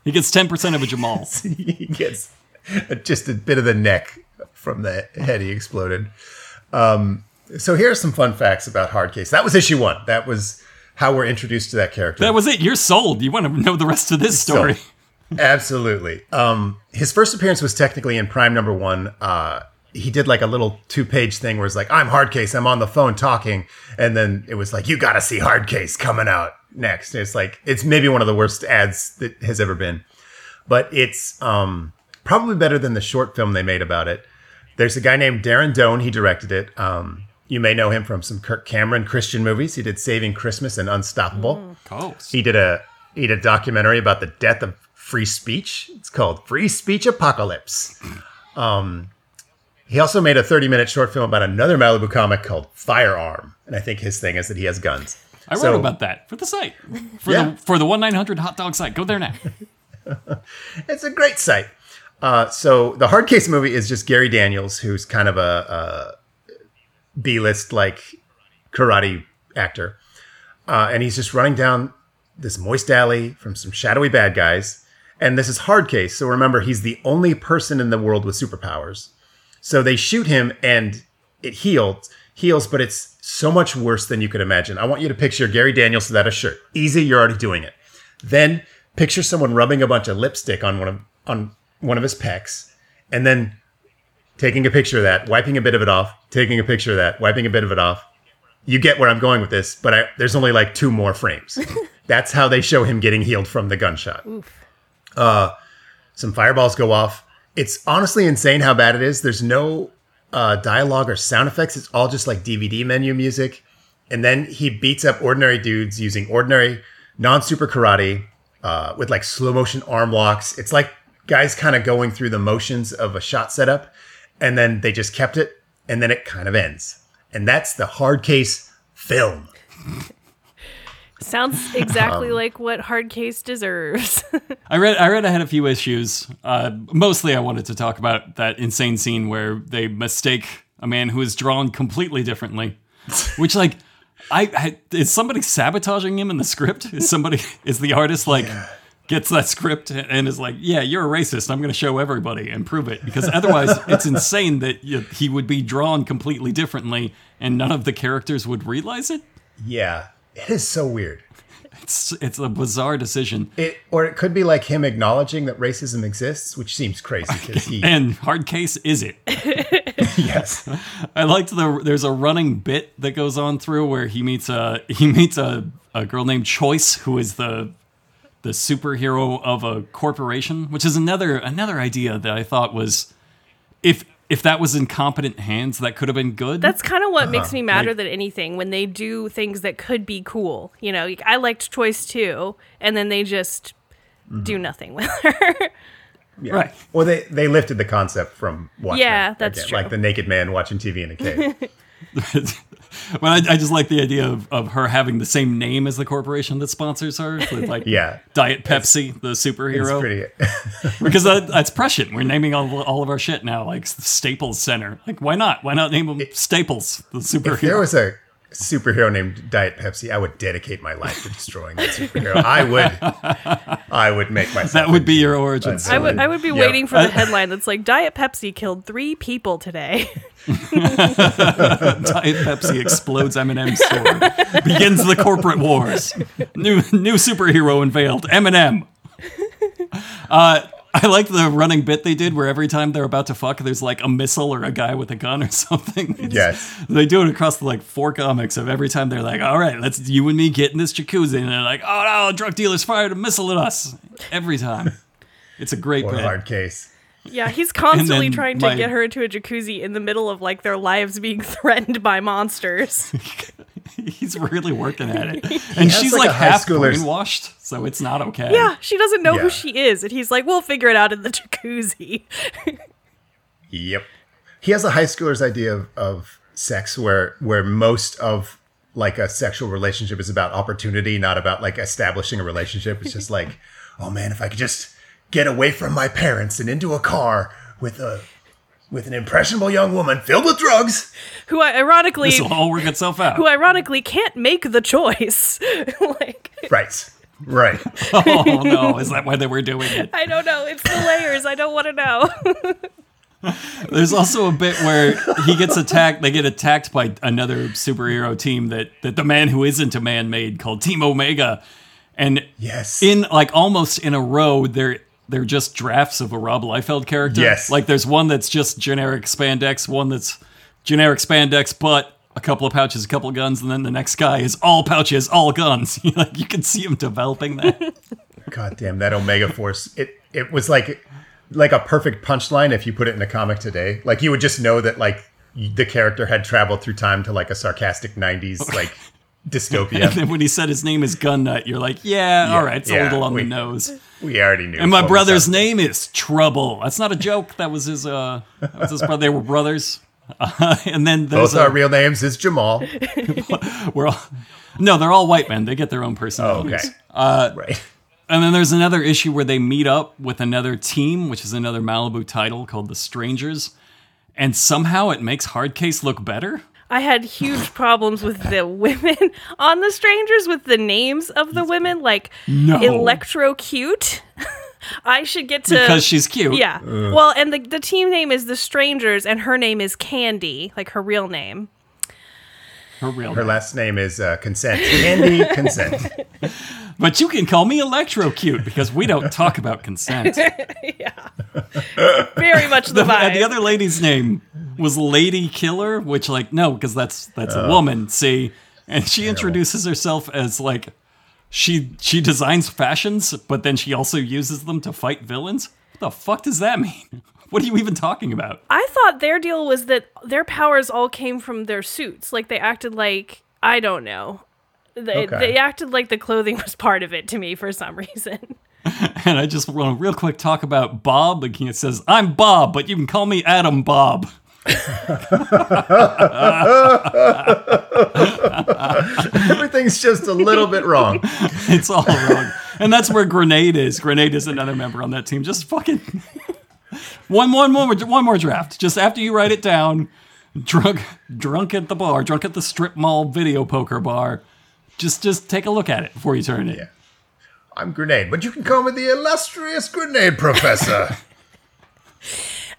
He gets ten percent of a Jamal. he gets uh, just a bit of the neck from the head he exploded. Um, so here are some fun facts about Hardcase. That was issue one. That was how we're introduced to that character. That was it. You're sold. You want to know the rest of this story? Absolutely. Um, his first appearance was technically in Prime number one. Uh, he did like a little two page thing where it's like, I'm Hardcase, I'm on the phone talking. And then it was like, you got to see Hardcase coming out next. And it's like, it's maybe one of the worst ads that has ever been. But it's um, probably better than the short film they made about it. There's a guy named Darren Doane. He directed it. Um, you may know him from some Kirk Cameron Christian movies. He did Saving Christmas and Unstoppable. Coast. He did a he did a documentary about the death of free speech. It's called Free Speech Apocalypse. Um, he also made a 30 minute short film about another Malibu comic called Firearm, and I think his thing is that he has guns. I wrote about that for the site for Yeah. the for the one nine hundred hot dog site. Go there now. It's a great site. Uh, so the Hardcase movie is just Gary Daniels, who's kind of a, a B-list like karate actor, uh, and he's just running down this moist alley from some shadowy bad guys. And this is Hardcase, so remember he's the only person in the world with superpowers. So they shoot him, and it heals, heals, but it's so much worse than you could imagine. I want you to picture Gary Daniels without a shirt. Easy, you're already doing it. Then picture someone rubbing a bunch of lipstick on one of on one of his pecs, and then taking a picture of that, wiping a bit of it off, taking a picture of that, wiping a bit of it off. You get where I'm going with this, but I, there's only like two more frames. That's how they show him getting healed from the gunshot. Uh, some fireballs go off. It's honestly insane how bad it is. There's no uh, dialogue or sound effects. It's all just like DVD menu music. And then he beats up ordinary dudes using ordinary non super karate. uh, with like slow motion arm locks. It's like guys kind of going through the motions of a shot setup, and then they just kept it, and then it kind of ends. And that's the Hardcase film. Sounds exactly like what Hardcase deserves. I read I read I had a few issues. Uh, mostly I wanted to talk about that insane scene where they mistake a man who is drawn completely differently. Which like I, I is somebody sabotaging him in the script? Is somebody is the artist like gets that script and is like, "Yeah, you're a racist. I'm going to show everybody and prove it." Because otherwise, it's insane that you, he would be drawn completely differently and none of the characters would realize it. Yeah, it is so weird. It's it's a bizarre decision. It or it could be like him acknowledging that racism exists, which seems crazy because he And Hardcase is it? yes I liked the there's a running bit that goes on through where he meets a he meets a, a girl named Choice who is the the superhero of a corporation, which is another another idea that I thought was if if that was in competent hands, that could have been good. That's kind of what makes uh-huh. me madder than anything when they do things that could be cool. You know, I liked Choice too, and then they just mm-hmm. do nothing with her. yeah. Right. Well, they they lifted the concept from Watchmen. Yeah, that's true. Like the naked man watching TV in a cave. but I, I just like the idea of, of her having the same name as the corporation that sponsors her, with like Yeah. Diet Pepsi, the It's superhero. pretty. because that, that's prescient. We're naming all, all of our shit now, like Staples Center. Like, why not? Why not name them Staples, the If there superhero? was a superhero named Diet Pepsi, I would dedicate my life to destroying that superhero. I would. I would make myself. that would be your origin That's- I story. would I would be Yep. waiting for the headline that's like Diet Pepsi killed three people today. Diet Pepsi explodes M&M store. Begins the corporate wars. New new superhero unveiled. Eminem. Uh, I like the running bit they did where every time they're about to fuck, there's like a missile or a guy with a gun or something. It's- Yes. They do it across the like four comics of every time they're like, all right, let's you and me get in this jacuzzi. And they're like, oh no, drug dealers fired a missile at us. Every time. It's a great What a hard case. Yeah, he's constantly trying to my- get her into a jacuzzi in the middle of like their lives being threatened by monsters. He's really working at it. And has, she's like, like, half schooler's- brainwashed, so it's not okay. yeah, she doesn't know Yeah. who she is, and he's like, "We'll figure it out in the jacuzzi." Yep. He has a high schooler's idea of, of sex where where most of like a sexual relationship is about opportunity, not about like establishing a relationship. It's just like, oh man, if I could just get away from my parents and into a car with a with an impressionable young woman filled with drugs. who I ironically This will all work itself out. who ironically can't make the choice. like Right. Right. oh no, is that why they were doing it? I don't know. It's the layers. I don't want to know. There's also a bit where he gets attacked. They get attacked by another superhero team that that the man who isn't a man made called Team Omega, and Yes. in like almost in a row, they're they're just drafts of a Rob Liefeld character. Yes. like there's one that's just generic spandex, one that's generic spandex, but a couple of pouches, a couple of guns, and then the next guy is all pouches, all guns. like you can see him developing that. God damn that Omega Force. It it was like like a perfect punchline if you put it in a comic today. Like you would just know that like the character had traveled through time to like a sarcastic 90s like And then when he said his name is Gun Nut, you're like, yeah, all right, it's a yeah, little on we- the nose. We already knew. And my brother's name is Trouble. That's not a joke. That was his. Uh, that was his brother. They were brothers. Uh, and then Both a, our real names is Jamal. we're all, no, they're all white men. They get their own Oh, personalities. okay. Uh, right. And then there's another issue where they meet up with another team, which is another Malibu title called the Strangers, and somehow it makes Hardcase look better. I had huge problems with the women on the strangers with the names of the women, like No. Electro Cute. I should get to Because she's cute. Yeah. Well, and the the team name is the Strangers, and her name is Candy, like her real name. Her real Her name. last name is uh, Consent. Andy Consent. But you can call me Electrocute because we don't talk about consent. Yeah. Very much the, the, vibe. and the other lady's name was Lady Killer, which like no, because that's that's a woman. See, and she introduces herself as like she she designs fashions, but then she also uses them to fight villains. What the fuck does that mean? What are you even talking about? I thought their deal was that their powers all came from their suits. Like they acted like I don't know. They, Okay. they acted like the clothing was part of it to me for some reason. And I just want to real quick talk about Bob. Like it says, I'm Bob, but you can call me Atom Bob. Everything's just a little bit wrong. It's all wrong. And that's where Grenade is. Grenade is another member on that team. Just fucking one, one more, one more draft. Just after you write it down, drunk, drunk at the bar, drunk at the strip mall video poker bar. Just, just take a look at it before you turn it. in. I'm Grenade, but you can call me the illustrious Grenade Professor.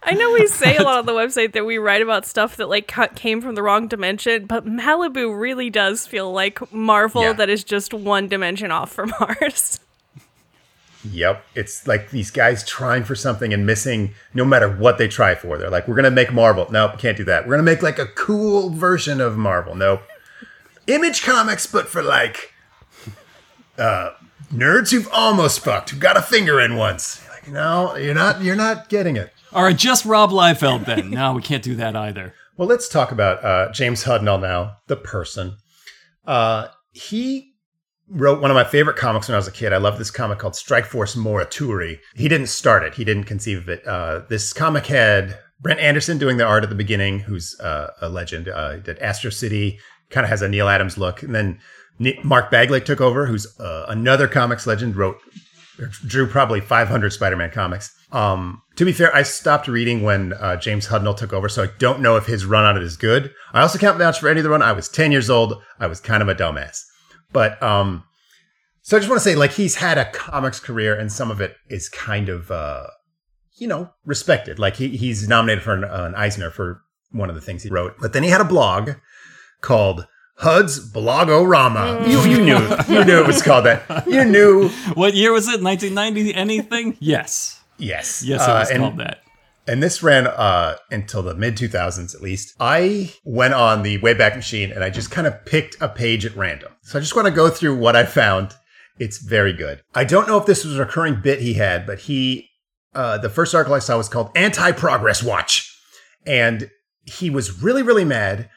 I know we say a lot on the website that we write about stuff that like came from the wrong dimension, but Malibu really does feel like Marvel Yeah. that is just one dimension off from ours. Yep. It's like these guys trying for something and missing no matter what they try for. They're like, we're going to make Marvel. Nope, can't do that. We're going to make like a cool version of Marvel. Nope. Image comics, but for like uh, nerds who've almost fucked, who got a finger in once. You're like, no, you're not, you're not getting it. All right, just Rob Liefeld then. No, we can't do that either. Well, let's talk about uh, James Hudnall now, the person. Uh, he wrote one of my favorite comics when I was a kid. I loved this comic called Strike Force Morituri. He didn't start it, he didn't conceive of it. Uh, this comic had Brent Anderson doing the art at the beginning, who's uh, a legend. Uh, did Astro City, kind of has a Neal Adams look. And then Mark Bagley took over, who's uh, another comics legend, wrote drew probably 500 Spider-Man comics. Um, to be fair, I stopped reading when uh, James Hudnall took over, so I don't know if his run on it is good. I also can't vouch for any of the run. I was 10 years old. I was kind of a dumbass. But um, so I just want to say, like, he's had a comics career, and some of it is kind of, uh, you know, respected. Like, he, he's nominated for an, an Eisner for one of the things he wrote. But then he had a blog called Hud's Blogorama. You, you knew, you knew it was called that. You knew What year was it? 1990 anything? Yes. Yes. Yes, it Uh, was and, called that. And this ran uh, until the mid 2000s at least. I went on the Wayback Machine and I just kind of picked a page at random. So I just want to go through what I found. It's very good. I don't know if this was a recurring bit he had, but he, uh, the first article I saw was called Anti Progress Watch. And he was really, really mad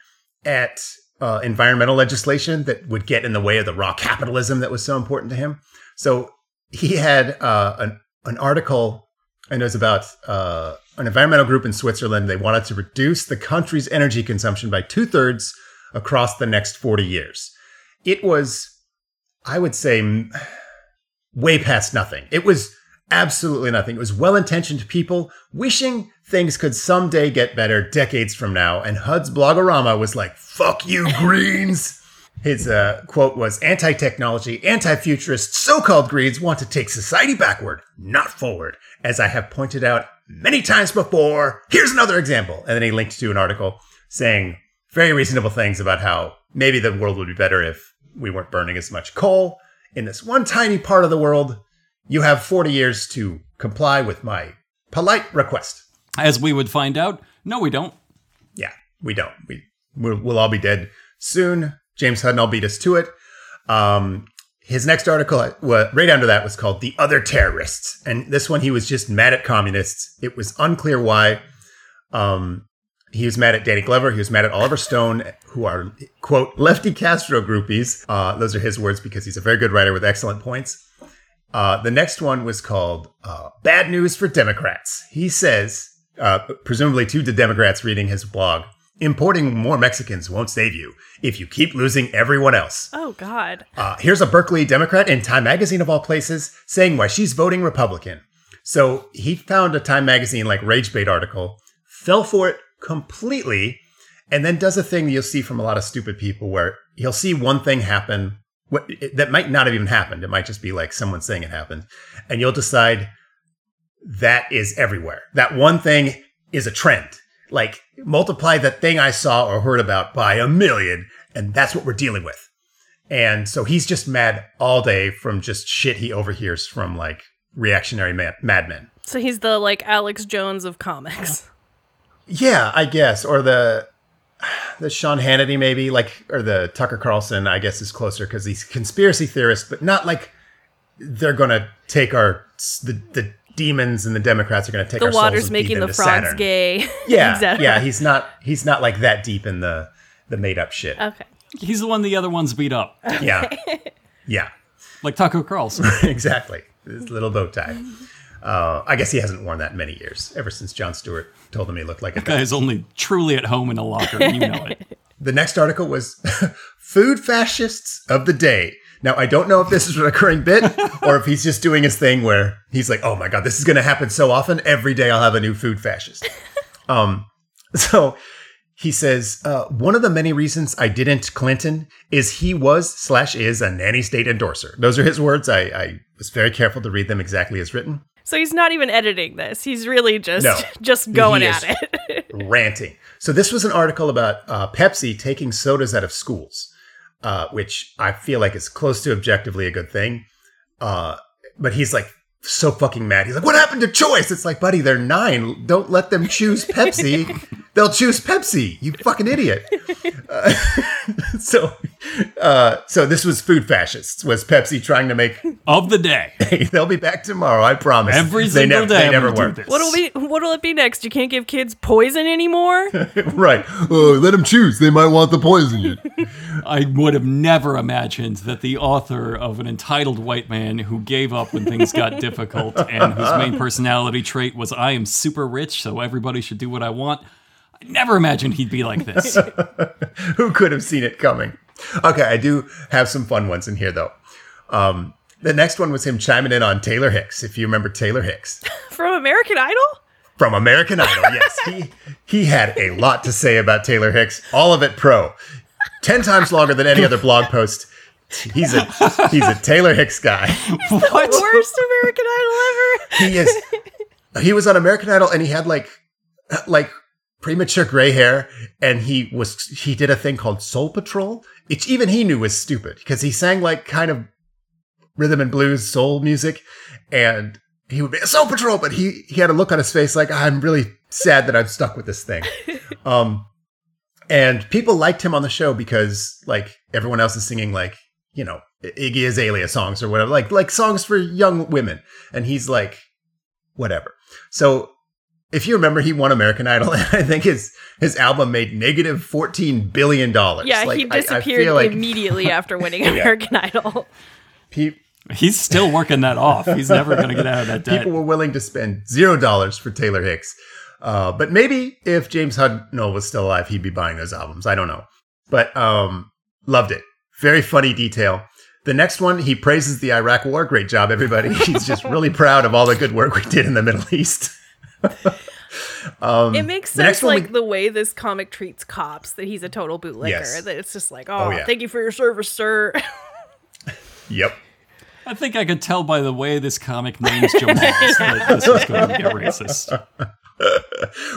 at uh, environmental legislation that would get in the way of the raw capitalism that was so important to him. So he had uh, an, an article, and it was about uh, an environmental group in Switzerland. They wanted to reduce the country's energy consumption by two thirds across the next 40 years. It was, I would say, way past nothing. It was absolutely nothing. It was well intentioned people wishing things could someday get better decades from now. And HUD's Blogorama was like, fuck you, Greens. His uh, quote was anti technology, anti futurist, so called Greens want to take society backward, not forward. As I have pointed out many times before, here's another example. And then he linked to an article saying very reasonable things about how maybe the world would be better if we weren't burning as much coal. In this one tiny part of the world, you have 40 years to comply with my polite request. As we would find out, no, we don't. Yeah, we don't. We we'll, we'll all be dead soon. James Hudnall beat us to it. Um, his next article, right under that, was called "The Other Terrorists," and this one he was just mad at communists. It was unclear why. Um, he was mad at Danny Glover. He was mad at Oliver Stone, who are quote lefty Castro groupies. Uh, those are his words because he's a very good writer with excellent points. Uh, the next one was called uh, "Bad News for Democrats." He says, uh, presumably to the Democrats reading his blog, "Importing more Mexicans won't save you if you keep losing everyone else." Oh God. Uh, here's a Berkeley Democrat in Time Magazine of all places saying why she's voting Republican. So he found a Time Magazine like rage bait article, fell for it completely, and then does a thing you'll see from a lot of stupid people where he'll see one thing happen that might not have even happened. It might just be like someone saying it happened, and you'll decide that is everywhere. That one thing is a trend. Like multiply that thing I saw or heard about by a million, and that's what we're dealing with. And so he's just mad all day from just shit he overhears from like reactionary mad- madmen. So he's the like Alex Jones of comics. Yeah, I guess, or the the Sean Hannity maybe, like, or the Tucker Carlson. I guess is closer because he's conspiracy theorist, but not like they're gonna take our the the demons and the Democrats are gonna take The our souls The water's and making feed the them to frogs Saturn. gay. Yeah, etc. yeah, he's not he's not like that deep in the the made up shit. Okay. He's the one the other ones beat up, Yeah. Yeah. like Taco Carlson. exactly. His little bow tie. Uh, I guess he hasn't worn that in many years, ever since Jon Stewart told him he looked like a Guy is only truly at home in a locker. You know it. The next article was Food Fascists of the Day. Now, I don't know if this is a recurring bit or if he's just doing his thing where he's like, oh my God, this is going to happen so often. Every day I'll have a new food fascist. Um, so he says, uh, one of the many reasons I didn't Clinton is he was slash is a nanny state endorser. Those are his words. I, I was very careful to read them exactly as written. So he's not even editing this. He's really just No. just going He at is it. ranting. So this was an article about uh, Pepsi taking sodas out of schools, uh, which I feel like is close to objectively a good thing. Uh, but he's like so fucking mad. He's like, "What happened to choice?" It's like, buddy, they're nine. Don't let them choose Pepsi. They'll choose Pepsi. You fucking idiot. Uh, so, uh, so this was food fascists. Was Pepsi trying to make? Of the day. Hey, they'll be back tomorrow. I promise. Every they single never, day. They never gonna were. do this. What'll be what'll it be next? You can't give kids poison anymore? right. Oh, let them choose. They might want the poison yet. I would have never imagined that the author of an entitled white man who gave up when things got difficult and whose main personality trait was I am super rich, so everybody should do what I want. I never imagined he'd be like this. Who could have seen it coming? Okay, I do have some fun ones in here though. Um, the next one was him chiming in on Taylor Hicks. If you remember Taylor Hicks From American Idol? from American Idol, yes, he he had a lot to say about Taylor Hicks. All of it pro, ten times longer than any other blog post. He's a he's a Taylor Hicks guy. what? Worst American Idol ever. He is. He was on American Idol and he had like like premature gray hair and he was he did a thing called Soul Patrol, which even he knew was stupid because he sang like kind of rhythm and blues soul music and he would be a Soul Patrol, but he he had a look on his face like I'm really sad that I'm stuck with this thing. Um and people liked him on the show because like everyone else is singing like, you know, Iggy Azalea songs or whatever, like like songs for young women. And he's like, whatever. So if you remember, he won American Idol, and I think his his album made negative fourteen billion dollars. Yeah, Like, he I- I disappeared like immediately after winning American Idol. pe- He's still working that off. He's never going to get out of that debt. people were willing to spend zero dollars for Taylor Hicks. Uh, but maybe if James Hudnall was still alive, he'd be buying those albums. I don't know. But um, loved it. Very funny detail. The next one, he praises the Iraq War. Great job, everybody. He's just really proud of all the good work we did in the Middle East. Um, It makes the next sense, we- like the way this comic treats cops, that he's a total bootlicker. Yes. That it's just like, oh, yeah. thank you for your service, sir. Yep. I think I could tell by the way this comic names Jamal that this was going to get racist.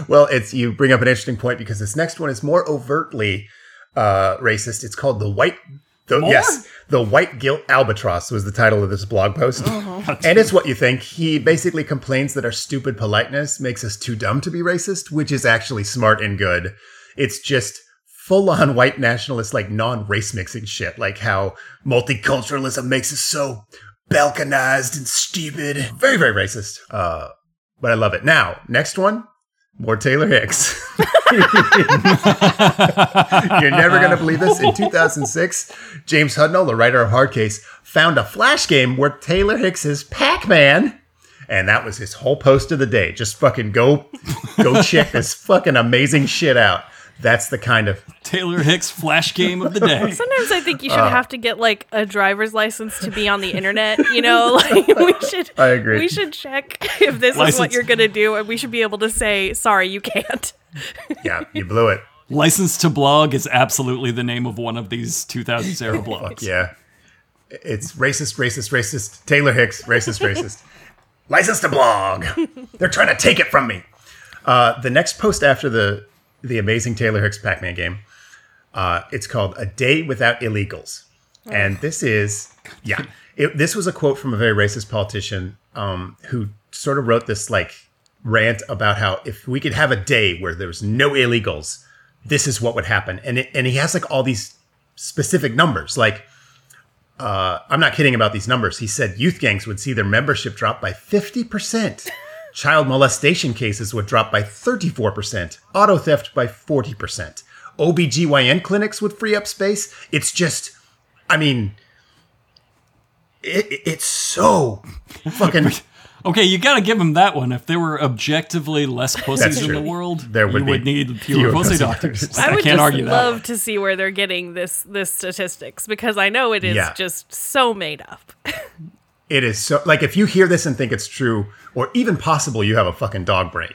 Well, it's you bring up an interesting point because this next one is more overtly uh, racist. It's called the white. The, More? yes, the white guilt albatross was the title of this blog post, and it's what you think. He basically complains that our stupid politeness makes us too dumb to be racist, which is actually smart and good. It's just full on white nationalist, like non race mixing shit, like how multiculturalism makes us so balkanized and stupid. Very, very racist. Uh, but I love it. Now, next one, more Taylor Hicks. You're never going to believe this. In 2006, James Hudnall, the writer of Hardcase, found a flash game where Taylor Hicks is Pac-Man. And that was his whole post of the day. Just fucking go, go check this fucking amazing shit out. That's the kind of Taylor Hicks flash game of the day. Sometimes I think you Uh. should have to get like a driver's license to be on the internet. You know, like we should. I agree. We should check if this is what you're gonna do, and we should be able to say, "Sorry, you can't." yeah. You blew it. License to blog is absolutely the name of one of these 2000s era blogs. Yeah. It's racist, racist, racist. Taylor Hicks, racist, racist. License to blog. They're trying to take it from me. Uh, the next post after the the amazing Taylor Hicks Pac-Man game, uh, it's called "A Day Without Illegals," and this is yeah. It, this was a quote from a very racist politician um, who sort of wrote this like rant about how if we could have a day where there was no illegals, this is what would happen, and it, and he has like all these specific numbers like uh, I'm not kidding about these numbers. He said youth gangs would see their membership drop by 50%. Child molestation cases would drop by 34%. Auto theft by 40%. OBGYN clinics would free up space. It's just, I mean, it, it's so fucking. Okay, you gotta give him that one. If there were objectively less pussies in the world, There would you would be need fewer, fewer pussy pussy doctors. doctors. I, I would can't just argue that. love to see where they're getting this this statistics because I know it is Yeah. just so made up. It is so like if you hear this and think it's true, or even possible, you have a fucking dog brain.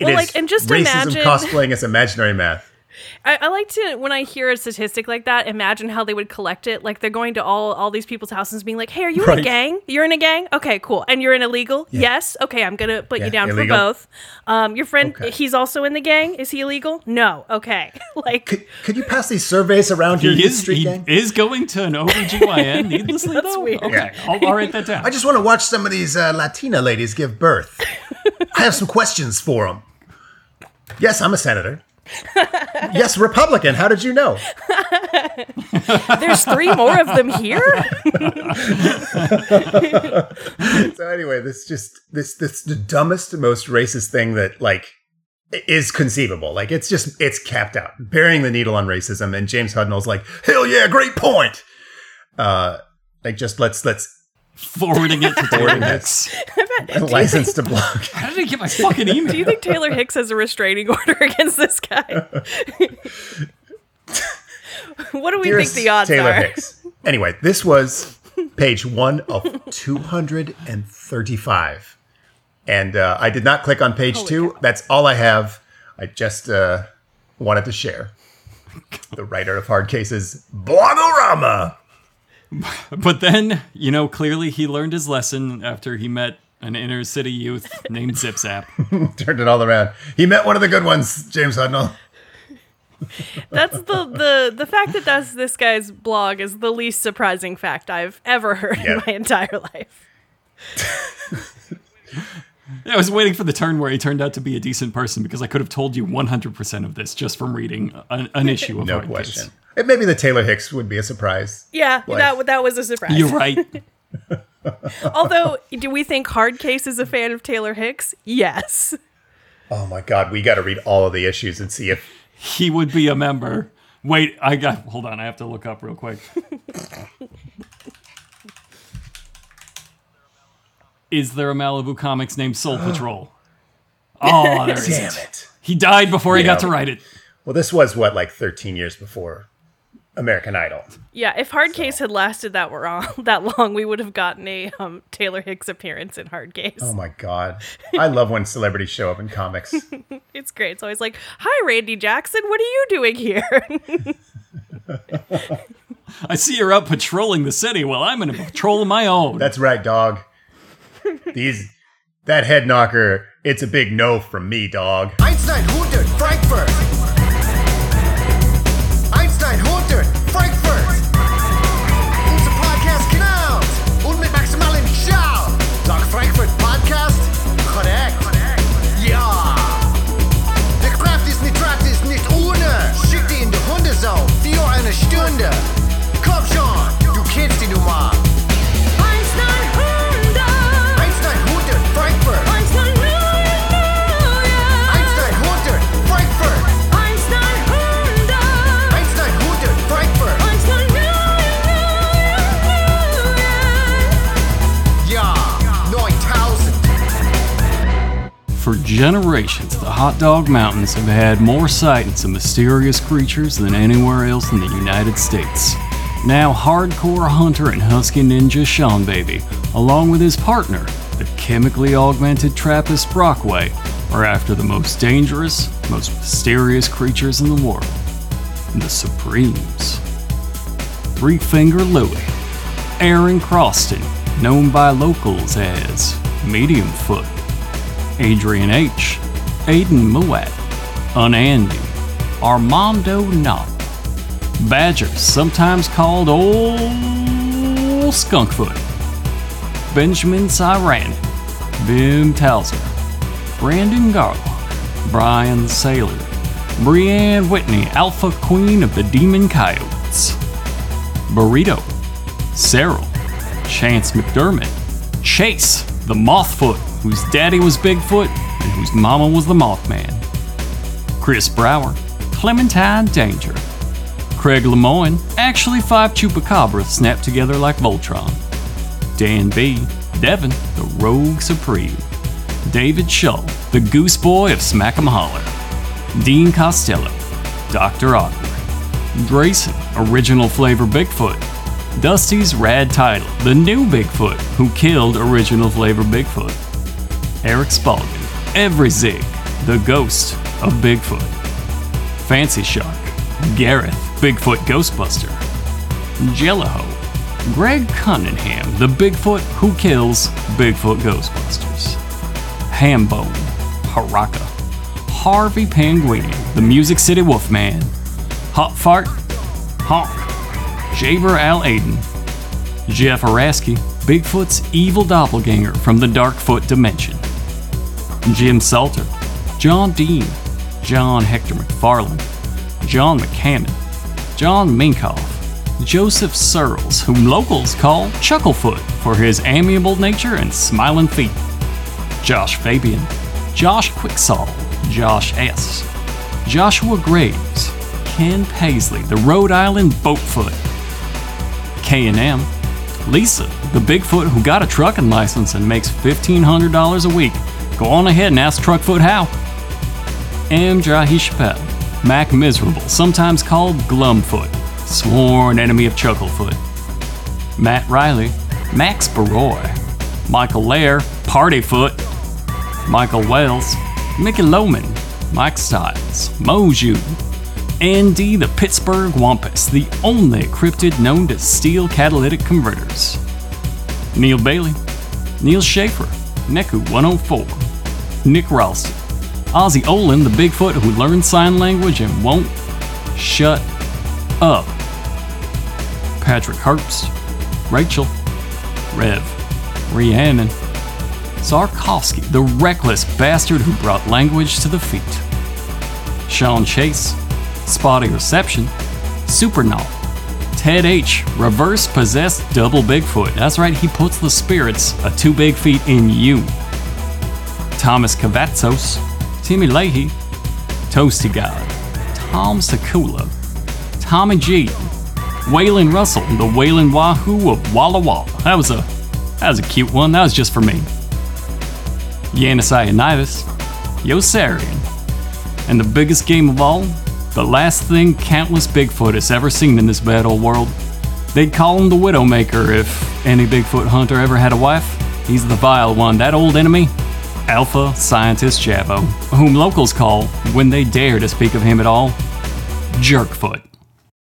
It Well, is like, and just racism imagine- cosplaying as imaginary math. I, I like to when I hear a statistic like that, imagine how they would collect it. Like they're going to all all these people's houses, being like, "Hey, are you in a gang? You're in a gang? Okay, cool. And you're in illegal? Yes. Okay, I'm gonna put Yeah, you down illegal. for both. Um, your friend, Okay. he's also in the gang. Is he illegal? No. Okay. like Could, could you pass these surveys around your He youth is, street he gang? is going to an OBGYN needlessly That's though? weird. Okay, I'll, I'll write that down. I just want to watch some of these uh, Latina ladies give birth. I have some questions for them. Yes, I'm a senator. Yes, Republican. How did you know? there's three more of them here. So anyway, this just this this the dumbest, most racist thing that like is conceivable. Like it's just it's capped out, burying the needle on racism. And James Hudnall's like, hell yeah, great point. Uh, like just let's let's Forwarding it to Taylor Forwarding Hicks. license to blog. How did I get my fucking email? Do you think Taylor Hicks has a restraining order against this guy? what do we Dearest think the odds Taylor are? Hicks. Anyway, this was page one of 235. And uh, I did not click on page Holy two. cow. That's all I have. I just uh, wanted to share. The writer of Hardcase's, Blogorama. But then, you know, clearly he learned his lesson after he met an inner city youth named Zip Zap. Turned it all around. He met one of the good ones, James Hudnall. That's the the the fact that that's this guy's blog is the least surprising fact I've ever heard Yeah. in my entire life. I was waiting for the turn where he turned out to be a decent person because I could have told you 100% of this just from reading an, an issue of No Hard Case. Question. And maybe the Taylor Hicks would be a surprise. Yeah, Life. that that was a surprise. You're right. Although, do we think Hardcase is a fan of Taylor Hicks? Yes. Oh my God, we got to read all of the issues and see if he would be a member. Wait, I got. Hold on, I have to look up real quick. Is there a Malibu Comics named Soul Patrol? Oh, there Damn isn't. it. He died before he got to write it. Well, this was what, like 13 years before American Idol. Yeah, if Hardcase had lasted that wrong, that long, we would have gotten a um, Taylor Hicks appearance in Hardcase. Oh my God. I love when celebrities show up in comics. It's great. It's always like, "Hi, Randy Jackson. What are you doing here?" I see you're out patrolling the city. Well, I'm in a patrol of my own. That's right, dog. These, that head knocker, it's a big no from me, dog. Einstein 100 Frankfurt. Generations, the Hot Dog Mountains have had more sightings of mysterious creatures than anywhere else in the United States. Now, hardcore hunter and husky ninja Seanbaby, along with his partner, the chemically augmented Trappist Brockway, are after the most dangerous, most mysterious creatures in the world the Supremes. Three Finger Louie, Aaron Croston, known by locals as Medium Foot. Adrian H., Aiden Muat, Unandy, Armando Knott, Badger, sometimes called Old Skunkfoot, Benjamin Cyran, Bim Towser, Brandon Garlock, Brian Saylor, Brianne Whitney, Alpha Queen of the Demon Coyotes, Burrito, Cyril, Chance McDermott, Chase, the Mothfoot, whose daddy was Bigfoot whose mama was the Mothman, Chris Brower, Clementine Danger. Craig Lemoyne, actually five chupacabras snapped together like Voltron. Dan B. Devon, the Rogue Supreme. David Shull, the Goose Boy of Smack'em Holler. Dean Costello, Dr. Awkward. Grayson, original flavor Bigfoot. Dusty's rad title, the new Bigfoot, who killed original flavor Bigfoot. Eric Spalding, Every Zig, the ghost of Bigfoot. Fancy Shark, Gareth, Bigfoot Ghostbuster. Jelliho, Greg Cunningham, the Bigfoot who kills Bigfoot Ghostbusters. Hambone, Haraka, Harvey Penguin, the Music City Wolfman. Hot Fart, Honk, Jaber Al Aiden, Jeff Araski, Bigfoot's evil doppelganger from the Darkfoot dimension. Jim Salter, John Dean, John Hector McFarland, John McCammon, John Minkoff, Joseph Searles, whom locals call Chucklefoot for his amiable nature and smiling feet. Josh Fabian, Josh Quicksall, Josh S., Joshua Graves, Ken Paisley, the Rhode Island Boatfoot, K&M, Lisa, the Bigfoot who got a trucking license and makes $1,500 a week. Go on ahead and ask Truckfoot how. M. Jahi Mac Miserable, sometimes called Glumfoot, sworn enemy of Chucklefoot. Matt Riley, Max Baroy, Michael Lair, Partyfoot, Michael Wells, Mickey Loman, Mike Styles, Moju, Andy the Pittsburgh Wampus, the only cryptid known to steal catalytic converters. Neil Bailey, Neil Schaefer, Neku 104, Nick Ralston, Ozzy Olin, the Bigfoot who learned sign language and won't shut up. Patrick Herbst, Rachel, Rev, Rhiannon, Zarkowski, the reckless bastard who brought language to the feet. Sean Chase, Spotty Reception, Supernaut, Ted H, reverse possessed double Bigfoot. That's right, he puts the spirits of two big feet in you. Thomas Cavazzos, Timmy Leahy, Toasty God, Tom Sakula, Tommy G, Waylon Russell, the Waylon Wahoo of Walla Walla. That was a that was a cute one. That was just for me. Yanis Ioannidis, Yosarian, and the biggest game of all, the last thing countless Bigfoot has ever seen in this bad old world. They'd call him the Widowmaker if any Bigfoot hunter ever had a wife. He's the vile one, that old enemy, Alpha Scientist Javo, whom locals call, when they dare to speak of him at all, Jerkfoot.